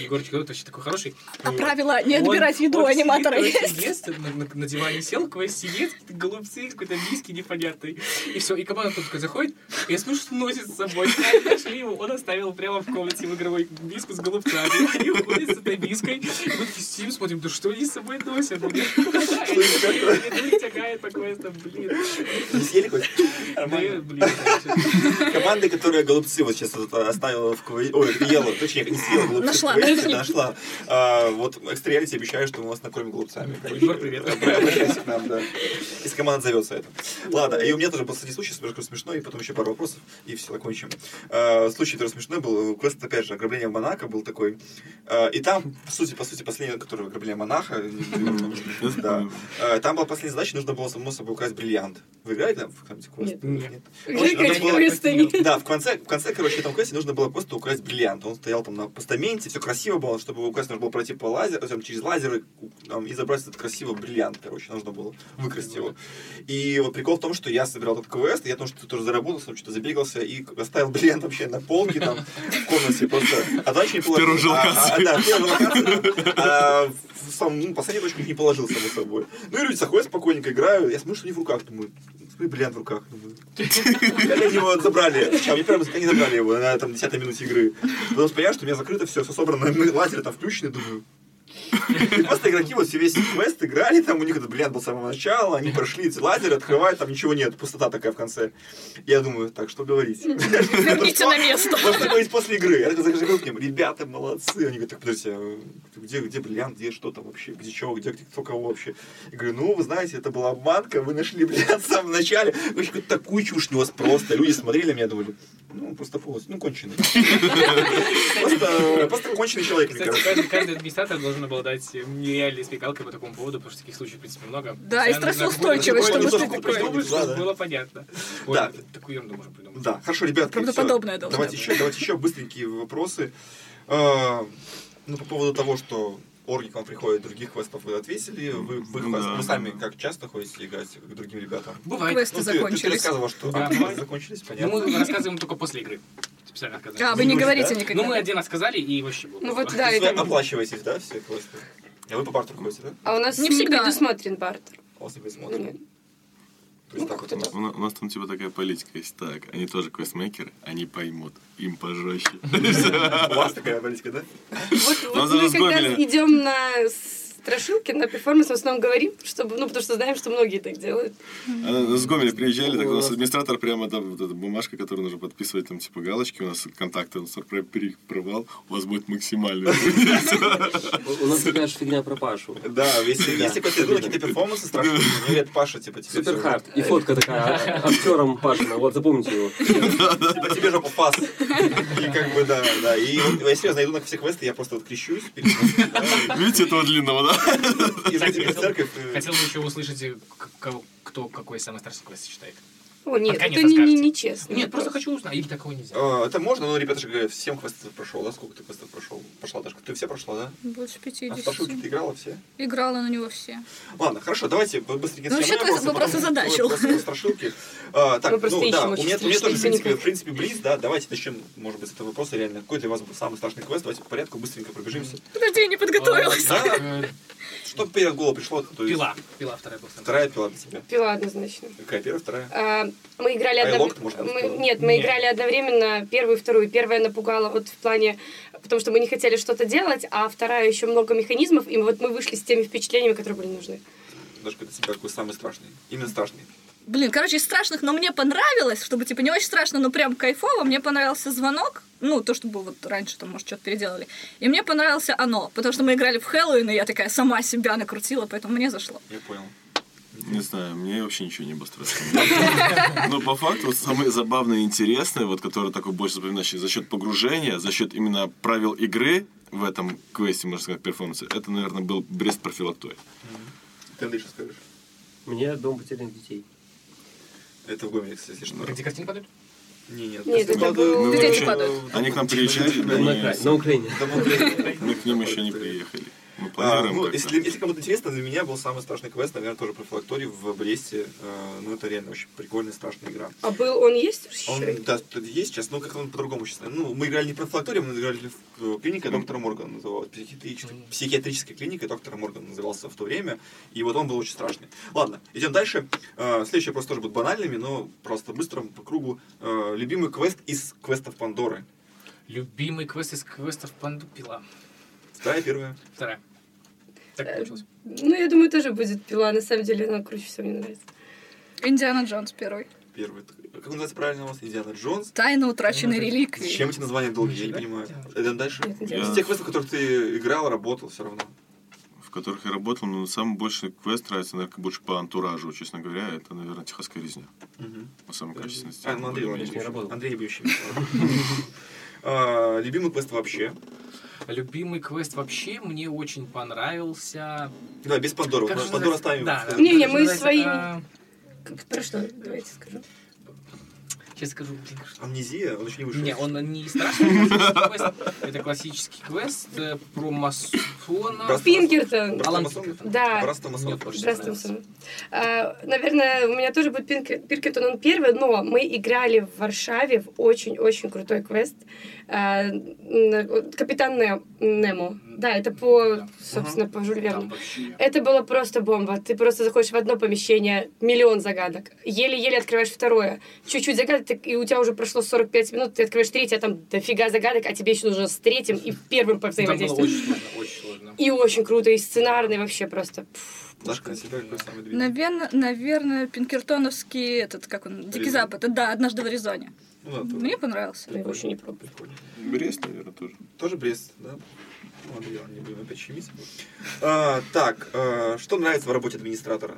[SPEAKER 3] Егорчик, вот вообще такой хороший.
[SPEAKER 5] А правило не отбирать еду у аниматора есть.
[SPEAKER 3] ест, на, на- на диване сел, квест сидит, какие-то голубцы, какой-то миски непонятный. И все, и команда тут такая заходит, и я смотрю, что носит с собой. Нашли его, он оставил прямо в комнате в игровой миску с голубцами. Они уходят с этой миской. И мы сидим, смотрим, да что они с собой носят? тягает по квестам, блин.
[SPEAKER 1] Не съели хоть? Команды, которые голубцы вот сейчас вот оставила в квесте, ой, ела, точнее, не съела голубцы
[SPEAKER 5] Нашла. (laughs)
[SPEAKER 1] нашла. А, вот экстра реалити обещаю, что мы вас накормим голубцами.
[SPEAKER 3] Егор, привет.
[SPEAKER 1] Обращайся к нам, да. Если команда зовется это. Ладно, и у меня тоже был, кстати, случай, немножко смешной, и потом еще пару вопросов, и все, закончим. А, Случай тоже смешной был. Квест, опять же, ограбление Монако был такой. А, И там, по сути, по сути, последний, который ограбление монаха, (laughs) да. А, Там была последняя задача, нужно было, само собой, украсть бриллиант. Вы играли там в квест?
[SPEAKER 3] Нет.
[SPEAKER 4] Нет.
[SPEAKER 1] да, в конце, в конце, короче, этом квесте нужно было просто украсть бриллиант. Он стоял там на постаменте, все красиво было, чтобы его украсть, нужно было пройти по лазеру, там, через лазеры там, и забрать этот красивый бриллиант, короче, нужно было выкрасть его. И вот прикол в том, что я собирал этот квест, я потому что тоже заработался, что-то забегался и оставил бриллиант вообще на полке там в комнате просто. А дальше не положил. А- а-. Да. А сам, ну, последнюю точку не положил, само собой. Ну и люди заходят спокойненько, играют. Я смотрю, что они в руках, думаю, смотри, бриллиант в руках. Они его забрали? Они забрали его на там 10 минуте игры. Потом понимаю, что у меня закрыто все, все собрано, лазеры там включены, думаю. И просто игроки вот все весь квест играли, там у них этот бриллиант был с самого начала, они прошли эти лазеры, открывают, там ничего нет, пустота такая в конце. Я думаю, так, что говорить?
[SPEAKER 5] Верните на место.
[SPEAKER 1] Что говорить после игры. Я захожу к ним, ребята, молодцы. Они говорят, так, подождите, а где, где бриллиант, где что там вообще, где чего, где, где кто кого вообще. Я говорю, ну, вы знаете, это была обманка, вы нашли бриллиант в самом начале. Короче, какую-то такую чушь нес просто. Люди смотрели на меня, думали, ну, просто полностью, ну, конченый. (laughs) Просто, конченый человек, мне кажется.
[SPEAKER 3] каждый, каждый администратор должен обладать нереальной смекалкой по такому поводу, потому что таких случаев, в принципе, много.
[SPEAKER 5] Да, и
[SPEAKER 3] Постоянно
[SPEAKER 5] стрессоустойчивость,
[SPEAKER 1] чтобы ты
[SPEAKER 3] такое,
[SPEAKER 1] такой
[SPEAKER 3] чтобы
[SPEAKER 1] да, да.
[SPEAKER 3] было понятно. Ой,
[SPEAKER 1] Да.
[SPEAKER 3] Такую ерунду можно придумать.
[SPEAKER 1] Да, хорошо, ребят.
[SPEAKER 5] Правдоподобное должно
[SPEAKER 1] Давайте
[SPEAKER 5] быть.
[SPEAKER 1] еще, давайте еще быстренькие вопросы. А, Ну, по поводу того, что орги к вам приходят, других квестов вы ответили. Вы, вы,
[SPEAKER 6] Ну да,
[SPEAKER 1] вы сами
[SPEAKER 6] да.
[SPEAKER 1] как часто ходите играть к другим ребятам?
[SPEAKER 3] Бывает.
[SPEAKER 5] Квесты
[SPEAKER 1] Ну, ты- Ты,
[SPEAKER 5] закончились.
[SPEAKER 1] рассказывал, что
[SPEAKER 3] Да, (laughs)
[SPEAKER 1] а, закончились,
[SPEAKER 3] Но
[SPEAKER 1] понятно.
[SPEAKER 3] мы рассказываем только после игры. Специально рассказываем.
[SPEAKER 5] А, вы не говорите
[SPEAKER 1] да?
[SPEAKER 5] никогда.
[SPEAKER 3] Ну, мы один раз сказали, и вообще было.
[SPEAKER 4] Ну вот да, это...
[SPEAKER 1] оплачиваетесь, да, все квесты? А вы по бартеру ходите, да?
[SPEAKER 4] А у нас
[SPEAKER 5] Не всегда.
[SPEAKER 4] предусмотрен бартер.
[SPEAKER 1] А у вас не есть
[SPEAKER 4] Ну,
[SPEAKER 1] так вот.
[SPEAKER 6] У на- у нас там типа такая политика есть. Так, они тоже квестмейкеры, они поймут. Им пожестче. (laughs)
[SPEAKER 1] У вас такая политика, да?
[SPEAKER 4] Вот,
[SPEAKER 6] Нас
[SPEAKER 4] мы когда идем на страшилки на перформанс в основном говорим, чтобы, ну, потому что знаем, что многие так делают.
[SPEAKER 6] А С Гомеля приезжали, так у нас администратор прямо там вот эта бумажка, которую нужно подписывать, там типа галочки, у нас контакты, он перекрывал, у вас будет максимальный.
[SPEAKER 2] У нас такая же фигня про Пашу.
[SPEAKER 1] Да, если, если какой-то идут какие-то перформансы страшные, ну, это Паша, типа, тебе
[SPEAKER 2] Супер
[SPEAKER 1] всё-
[SPEAKER 2] хард. И фотка такая а- актером Пашина. Вот, запомните его.
[SPEAKER 1] Типа, тебе жопу пас. И как бы, да, да. И вот я серьезно иду на все квесты, я просто вот крещусь да,
[SPEAKER 6] Видите этого длинного, да?
[SPEAKER 1] И зайти в церковь. э,
[SPEAKER 3] Хотел бы еще услышать, э, кто какой самый страшный квест считает.
[SPEAKER 4] О, нет, это не, не,
[SPEAKER 3] расскажете.
[SPEAKER 4] нечестно.
[SPEAKER 3] Нет, просто хочу узнать. Или такого нельзя.
[SPEAKER 1] э, Это можно, но ребята же говорят, 7 квестов прошел, да? Сколько ты квестов прошел? Пошла, Дашка? Ты все прошла, да?
[SPEAKER 5] Больше
[SPEAKER 1] А
[SPEAKER 5] 50.
[SPEAKER 1] страшилки ты играла все?
[SPEAKER 5] Играла на него все.
[SPEAKER 1] Ладно, хорошо, давайте быстренько
[SPEAKER 5] Ну, вообще, ты вопрос
[SPEAKER 1] потом
[SPEAKER 5] озадачил.
[SPEAKER 1] вопросы про (laughs) страшилки. А, так,
[SPEAKER 4] Мы просто
[SPEAKER 1] ну да, у меня, у меня тоже, в принципе, в принципе, близ, да, давайте начнем, может быть, с этого вопроса реально. Какой для вас был самый страшный квест? Давайте по порядку быстренько пробежимся.
[SPEAKER 5] Подожди, я не подготовилась. (laughs)
[SPEAKER 1] Что перед голову пришло? то есть
[SPEAKER 3] Пила. Пила вторая была.
[SPEAKER 1] Вторая пила для тебя.
[SPEAKER 4] Пила однозначно.
[SPEAKER 1] Какая первая, вторая?
[SPEAKER 4] А, мы играли
[SPEAKER 1] быть,
[SPEAKER 4] одновременно.
[SPEAKER 1] было?
[SPEAKER 4] Нет, мы
[SPEAKER 3] Нет.
[SPEAKER 4] играли одновременно первую и вторую. Первая напугала вот в плане, потому что мы не хотели что-то делать, а вторая еще много механизмов, и вот мы вышли с теми впечатлениями, которые были нужны.
[SPEAKER 1] Дашка, для тебя какой самый страшный? Именно страшный.
[SPEAKER 5] Блин, короче, из страшных, но мне понравилось, чтобы, типа, не очень страшно, но прям кайфово. Мне понравился звонок, ну, то, что было вот раньше, там, может, что-то переделали. И мне понравился оно, потому что мы играли в Хэллоуин, и я такая сама себя накрутила, поэтому мне зашло.
[SPEAKER 1] Я понял.
[SPEAKER 6] Не знаю, мне вообще ничего не было страшно. (laughs) Но по факту самое забавное и интересное, вот которое такое больше запоминающее за счет погружения, за счет именно правил игры в этом квесте, можно сказать, перформансе, это, наверное, был Брест профилактой.
[SPEAKER 1] Ты, что скажешь?
[SPEAKER 2] Мне дом потерянных детей.
[SPEAKER 1] Это в Гомеле, кстати, если что.
[SPEAKER 3] Где картинки падают?
[SPEAKER 1] Не, нет.
[SPEAKER 4] Нет, это был-
[SPEAKER 6] Мы
[SPEAKER 5] Дети падают.
[SPEAKER 6] Они к нам приезжали,
[SPEAKER 2] На,
[SPEAKER 6] не-
[SPEAKER 2] Укра- на Украине.
[SPEAKER 1] Мы
[SPEAKER 6] к ним еще не приехали. Мы
[SPEAKER 1] А,
[SPEAKER 6] планируем
[SPEAKER 1] ну,
[SPEAKER 6] как-то.
[SPEAKER 1] если, если кому-то интересно, для меня был самый страшный квест, наверное, тоже про филакторий в Бресте. Э, ну, это реально очень прикольная, страшная игра.
[SPEAKER 4] А был он есть еще?
[SPEAKER 1] Он, да, есть сейчас, но как он по-другому сейчас. Ну, мы играли не про филакторий, мы играли в э, клиника доктора Моргана называлась. Психиатрическая, психиатрическая клиника доктора Моргана назывался в то время. И вот он был очень страшный. Ладно, идем дальше. Э, следующий вопрос тоже будет банальными, но просто быстро по кругу. Э, любимый квест из квестов Пандоры.
[SPEAKER 3] Любимый квест из квестов Панду Пила.
[SPEAKER 1] Вторая, первая.
[SPEAKER 3] Вторая. Так получилось.
[SPEAKER 4] Ну, я думаю, тоже будет пила. На самом деле, она круче всего мне нравится.
[SPEAKER 5] Индиана Джонс первый.
[SPEAKER 1] Первая. Как он называется правильно у вас? Индиана Джонс.
[SPEAKER 5] Тайна утраченной реликвии.
[SPEAKER 1] Зачем эти названия долгие? Я не понимаю. Идем дальше. Из тех квестов, в которых ты играл, работал, все равно.
[SPEAKER 6] в которых я работал, но самый больший квест нравится, наверное, больше по антуражу, честно говоря, это, наверное, техасская резня. По самой качественности.
[SPEAKER 1] А, ну Андрей. Андрей Бьющий. (laughs) А, Любимый квест вообще?
[SPEAKER 3] Любимый квест вообще мне очень понравился.
[SPEAKER 1] Да, без Пандоры.
[SPEAKER 3] Как
[SPEAKER 1] Пандору
[SPEAKER 3] называется?
[SPEAKER 1] оставим.
[SPEAKER 3] Да, да. Как же
[SPEAKER 4] мы своими-
[SPEAKER 3] А,
[SPEAKER 4] Про что? Давайте скажу.
[SPEAKER 3] Сейчас скажу, блин, что-
[SPEAKER 1] Амнезия, он еще не вышел.
[SPEAKER 3] Не, он не страшный квест. Это классический квест э, про масона.
[SPEAKER 1] Брас-
[SPEAKER 4] Пинкертон.
[SPEAKER 3] Алан? Пинкертон.
[SPEAKER 4] Да.
[SPEAKER 1] Братство масонов.
[SPEAKER 4] Сам. А, Наверное, у меня тоже будет Пинк- Пиркертон, он первый, но мы играли в Варшаве в очень-очень крутой квест. Н- Капитан Не- Немо. Да, это по,
[SPEAKER 3] Да.
[SPEAKER 4] собственно, по Жюль
[SPEAKER 3] Там
[SPEAKER 4] Верну.
[SPEAKER 3] вообще.
[SPEAKER 4] Это было просто бомба. Ты просто заходишь в одно помещение, миллион загадок. Еле-еле открываешь второе. Чуть-чуть загадок, и у тебя уже прошло 45 минут, ты открываешь третье, а там дофига загадок, а тебе еще нужно с третьим и первым
[SPEAKER 3] Там было
[SPEAKER 4] повзаимодействовать.
[SPEAKER 3] очень сложно, очень сложно.
[SPEAKER 4] И очень круто, и сценарный вообще просто.
[SPEAKER 1] Дашка, на себя какой самый?
[SPEAKER 5] Наверное, наверное, Пинкертоновский, этот, как он, Дикий? Запад. Да, однажды в Аризоне.
[SPEAKER 1] Ну, да,
[SPEAKER 5] Мне понравился.
[SPEAKER 4] Я его еще не
[SPEAKER 1] прикольно.
[SPEAKER 6] Брест, наверное, тоже.
[SPEAKER 1] Тоже Брест, да? Ладно, я не будем опять щемить. А, так, а, что нравится в работе администратора?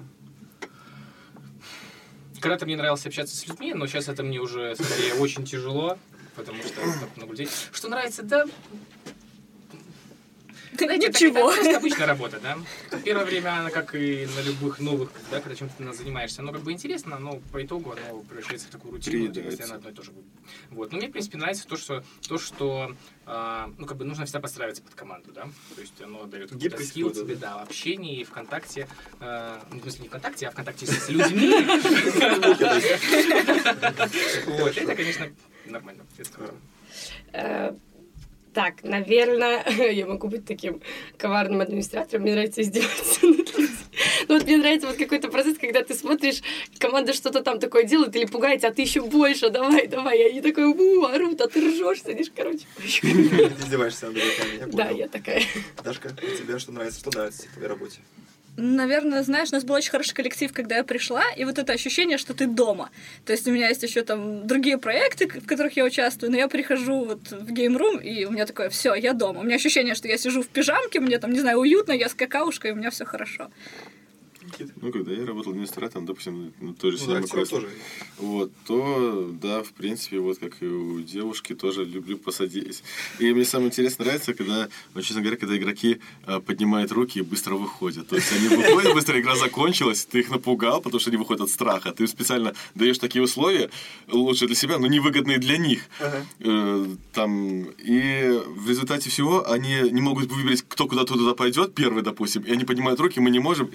[SPEAKER 3] Когда-то мне нравилось общаться с людьми, но сейчас это мне уже скорее очень тяжело, потому что так много людей. Что нравится, да, знаете, это
[SPEAKER 5] Ничего.
[SPEAKER 3] какая-то просто обычная работа, да. Первое время она, как и на любых новых, да, когда чем-то занимаешься, оно как бы интересно, но по итогу оно превращается в такую рутину,
[SPEAKER 6] Приедается.
[SPEAKER 3] постоянно одно и то же. Вот. Но мне, в принципе, нравится то, что, то, что а, ну, как бы нужно всегда подстраиваться под команду, да. То есть оно дает какой-то скилл тебе, да, в общении, ВКонтакте, а, ну, в смысле, не ВКонтакте, а ВКонтакте с людьми. (laughs) Вот, это, конечно, нормально.
[SPEAKER 4] Так, наверное, (laughs) я могу быть таким коварным администратором. Мне нравится издеваться над людьми. Ну вот мне нравится вот какой-то процесс, когда ты смотришь, команда что-то там такое делает или пугается, а ты еще больше, давай, давай. И они такой, у, орут, а ты ржешь, сидишь, короче. (laughs)
[SPEAKER 1] Издеваешься над
[SPEAKER 4] Да, я такая.
[SPEAKER 1] Дашка, тебе что нравится? Что нравится в твоей работе?
[SPEAKER 5] Наверное, знаешь, у нас был очень хороший коллектив, когда я пришла, и вот это ощущение, что ты дома. То есть у меня есть еще там другие проекты, в которых я участвую, но я прихожу вот в геймрум, и у меня такое, все, я дома. У меня ощущение, что я сижу в пижамке, мне там, не знаю, уютно, я с какаушкой, и у меня все хорошо.
[SPEAKER 1] Никита?
[SPEAKER 6] Ну, когда я работал администратором, допустим, на той же
[SPEAKER 1] Ну,
[SPEAKER 6] Cinema Quest,
[SPEAKER 1] тоже.
[SPEAKER 6] вот, то, да, в принципе, вот как и у девушки, тоже люблю посадить. И мне самое интересное нравится, когда, ну, честно говоря, когда игроки а, поднимают руки и быстро выходят. То есть они выходят, быстро игра закончилась, ты их напугал, потому что они выходят от страха. Ты специально даешь такие условия, лучше для себя, но невыгодные для них.
[SPEAKER 1] Ага.
[SPEAKER 6] Э, там, и в результате всего они не могут выбрать, кто куда туда пойдет, первый, допустим, и они поднимают руки, мы не можем.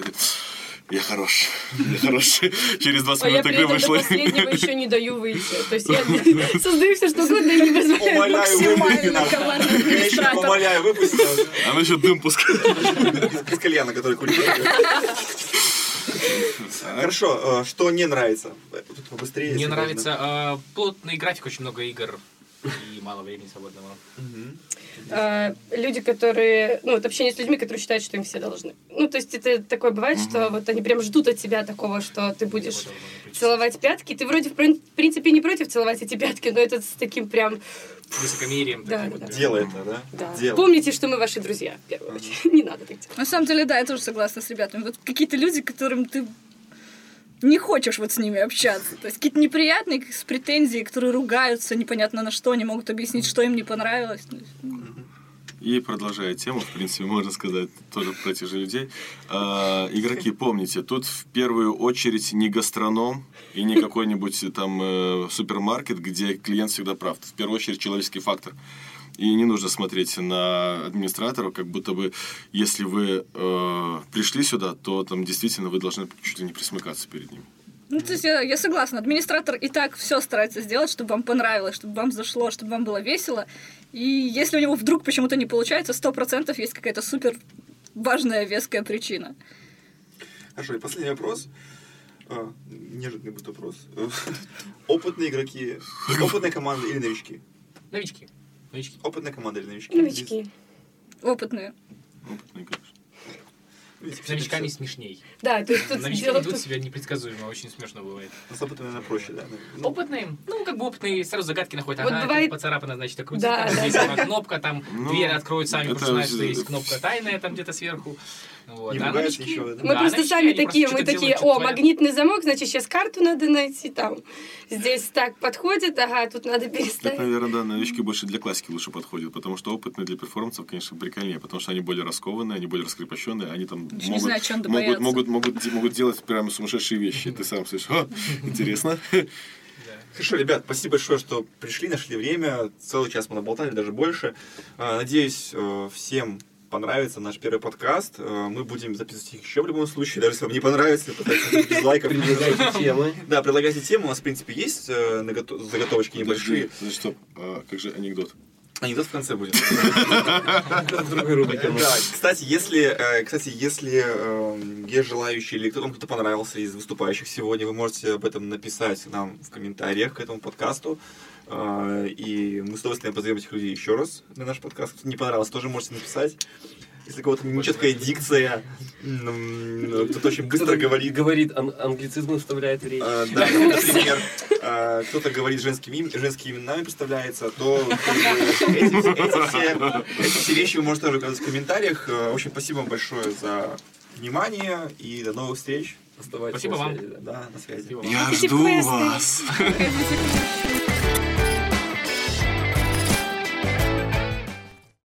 [SPEAKER 6] Я хорош, я хорош. Через 20
[SPEAKER 4] А я
[SPEAKER 6] минут игры
[SPEAKER 4] до
[SPEAKER 6] вышло.
[SPEAKER 4] последнего еще не даю выйти. То есть я (laughs) создаю все, что угодно и не позволяю.
[SPEAKER 5] Максимально
[SPEAKER 1] выпусти
[SPEAKER 5] коварный администратор.
[SPEAKER 1] умоляю, выпусти нам.
[SPEAKER 6] Она еще дым пускает.
[SPEAKER 1] Без кальяна, который курит. (laughs) Хорошо, э, что не нравится? Тут побыстрее.
[SPEAKER 3] Мне
[SPEAKER 1] если
[SPEAKER 3] нравится э, плотный график, очень много игр и мало времени свободного.
[SPEAKER 4] А, люди, которые, ну, вот общение с людьми, которые считают, что им все должны. Ну, то есть это такое бывает, что вот они прям ждут от тебя такого, что ты будешь целовать пятки. Ты вроде, в прин- в принципе, не против целовать эти пятки, но это с таким прям...
[SPEAKER 3] Высокомерием.
[SPEAKER 4] Да, да, да.
[SPEAKER 1] Делай это, да?
[SPEAKER 4] Да. Помните, что мы ваши друзья, в первую очередь. (laughs) Не надо так делать.
[SPEAKER 5] На самом деле, да, я тоже согласна с ребятами. Вот какие-то люди, которым ты не хочешь вот с ними общаться. То есть какие-то неприятные с претензией, которые ругаются непонятно на что, не могут объяснить, что им не понравилось. Ну,
[SPEAKER 6] И продолжая тему, в принципе, можно сказать тоже про тех же людей. А, игроки, помните, тут в первую очередь не гастроном и не какой-нибудь там э, супермаркет, где клиент всегда прав. В первую очередь человеческий фактор. И не нужно смотреть на администратора, как будто бы, если вы э, пришли сюда, то там действительно вы должны чуть ли не присмыкаться перед ним.
[SPEAKER 5] Ну, то есть я, я согласна. Администратор и так все старается сделать, чтобы вам понравилось, чтобы вам зашло, чтобы вам было весело. И если у него вдруг почему-то не получается, сто процентов есть какая-то супер важная, веская причина.
[SPEAKER 1] Хорошо, и последний вопрос. А, неожиданный будет вопрос. Опытные игроки, опытная команда или новички?
[SPEAKER 3] Новички. Новички.
[SPEAKER 1] Опытная команда или новички?
[SPEAKER 4] Новички.
[SPEAKER 5] Опытные.
[SPEAKER 6] Опытные, конечно.
[SPEAKER 3] С новичками смешней.
[SPEAKER 4] Да, то есть тут
[SPEAKER 3] Новички
[SPEAKER 4] дело
[SPEAKER 3] ведут
[SPEAKER 4] том-
[SPEAKER 3] себя непредсказуемо, очень смешно бывает.
[SPEAKER 1] С опытными, наверное, проще, да. Ну,
[SPEAKER 3] Опытные, ну, как бы опытные, сразу загадки находят.
[SPEAKER 4] Вот
[SPEAKER 3] ага,
[SPEAKER 4] бывает-
[SPEAKER 3] тут поцарапано, значит, окрутить,
[SPEAKER 4] Да,
[SPEAKER 3] там
[SPEAKER 4] да,
[SPEAKER 3] здесь
[SPEAKER 4] да.
[SPEAKER 3] кнопка, там
[SPEAKER 6] Ну,
[SPEAKER 3] двери откроют сами, потому что знаешь, что есть кнопка тайная там где-то сверху. Вот.
[SPEAKER 1] Не
[SPEAKER 3] А новички-
[SPEAKER 1] еще, да?
[SPEAKER 4] Мы
[SPEAKER 3] Да,
[SPEAKER 4] просто сами такие,
[SPEAKER 3] просто
[SPEAKER 4] мы такие, о, магнитный замок, значит, сейчас карту надо найти там. Здесь так подходит, ага, тут надо переставить.
[SPEAKER 6] наверное, да, новички больше для классики лучше подходят, потому что опытные для перформансов, конечно, прикольнее, потому что они более раскованные, они более раскрепощенные, они там
[SPEAKER 5] не
[SPEAKER 6] могут,
[SPEAKER 5] знаю,
[SPEAKER 6] могут, могут, могут, могут делать прямо сумасшедшие вещи. Ты сам слышишь, «О, (laughs) интересно.
[SPEAKER 1] Хорошо, ребят, спасибо большое, что пришли, нашли время. Целый час мы наболтали, даже больше. А, Надеюсь, э, всем понравится наш первый подкаст. Э, Мы будем записывать их еще в любом случае, даже если вам не понравится, пытайтесь без (laughs) лайков.
[SPEAKER 2] Предлагайте темы.
[SPEAKER 1] Да, предлагайте темы. У нас, в принципе, есть э, заготовочки небольшие.
[SPEAKER 6] Подожди, стоп, а как же анекдот?
[SPEAKER 1] Анекдот в конце будет.
[SPEAKER 2] В другой рубрике.
[SPEAKER 1] Да, кстати, если, э, кстати, если э, есть желающие или кто-то кто понравился из выступающих сегодня, вы можете об этом написать нам в комментариях к этому подкасту. Э, И мы с удовольствием позовем этих людей еще раз на наш подкаст. Кто не понравился, тоже можете написать. Если у кого-то нечеткая дикция, м, кто-то очень быстро говорит.
[SPEAKER 2] Говорит, ан- англицизмы вставляет в речь.
[SPEAKER 1] э, Да, (laughs) например, э, кто-то говорит женскими, им- женскими именами представляется, то (laughs) эти, все, вещи вы можете тоже указать в комментариях. Э, В общем, спасибо вам большое за внимание и до новых встреч.
[SPEAKER 2] Оставайтесь
[SPEAKER 3] Спасибо вам.
[SPEAKER 2] да.
[SPEAKER 1] На связи.
[SPEAKER 3] Спасибо вам.
[SPEAKER 6] Я жду вас.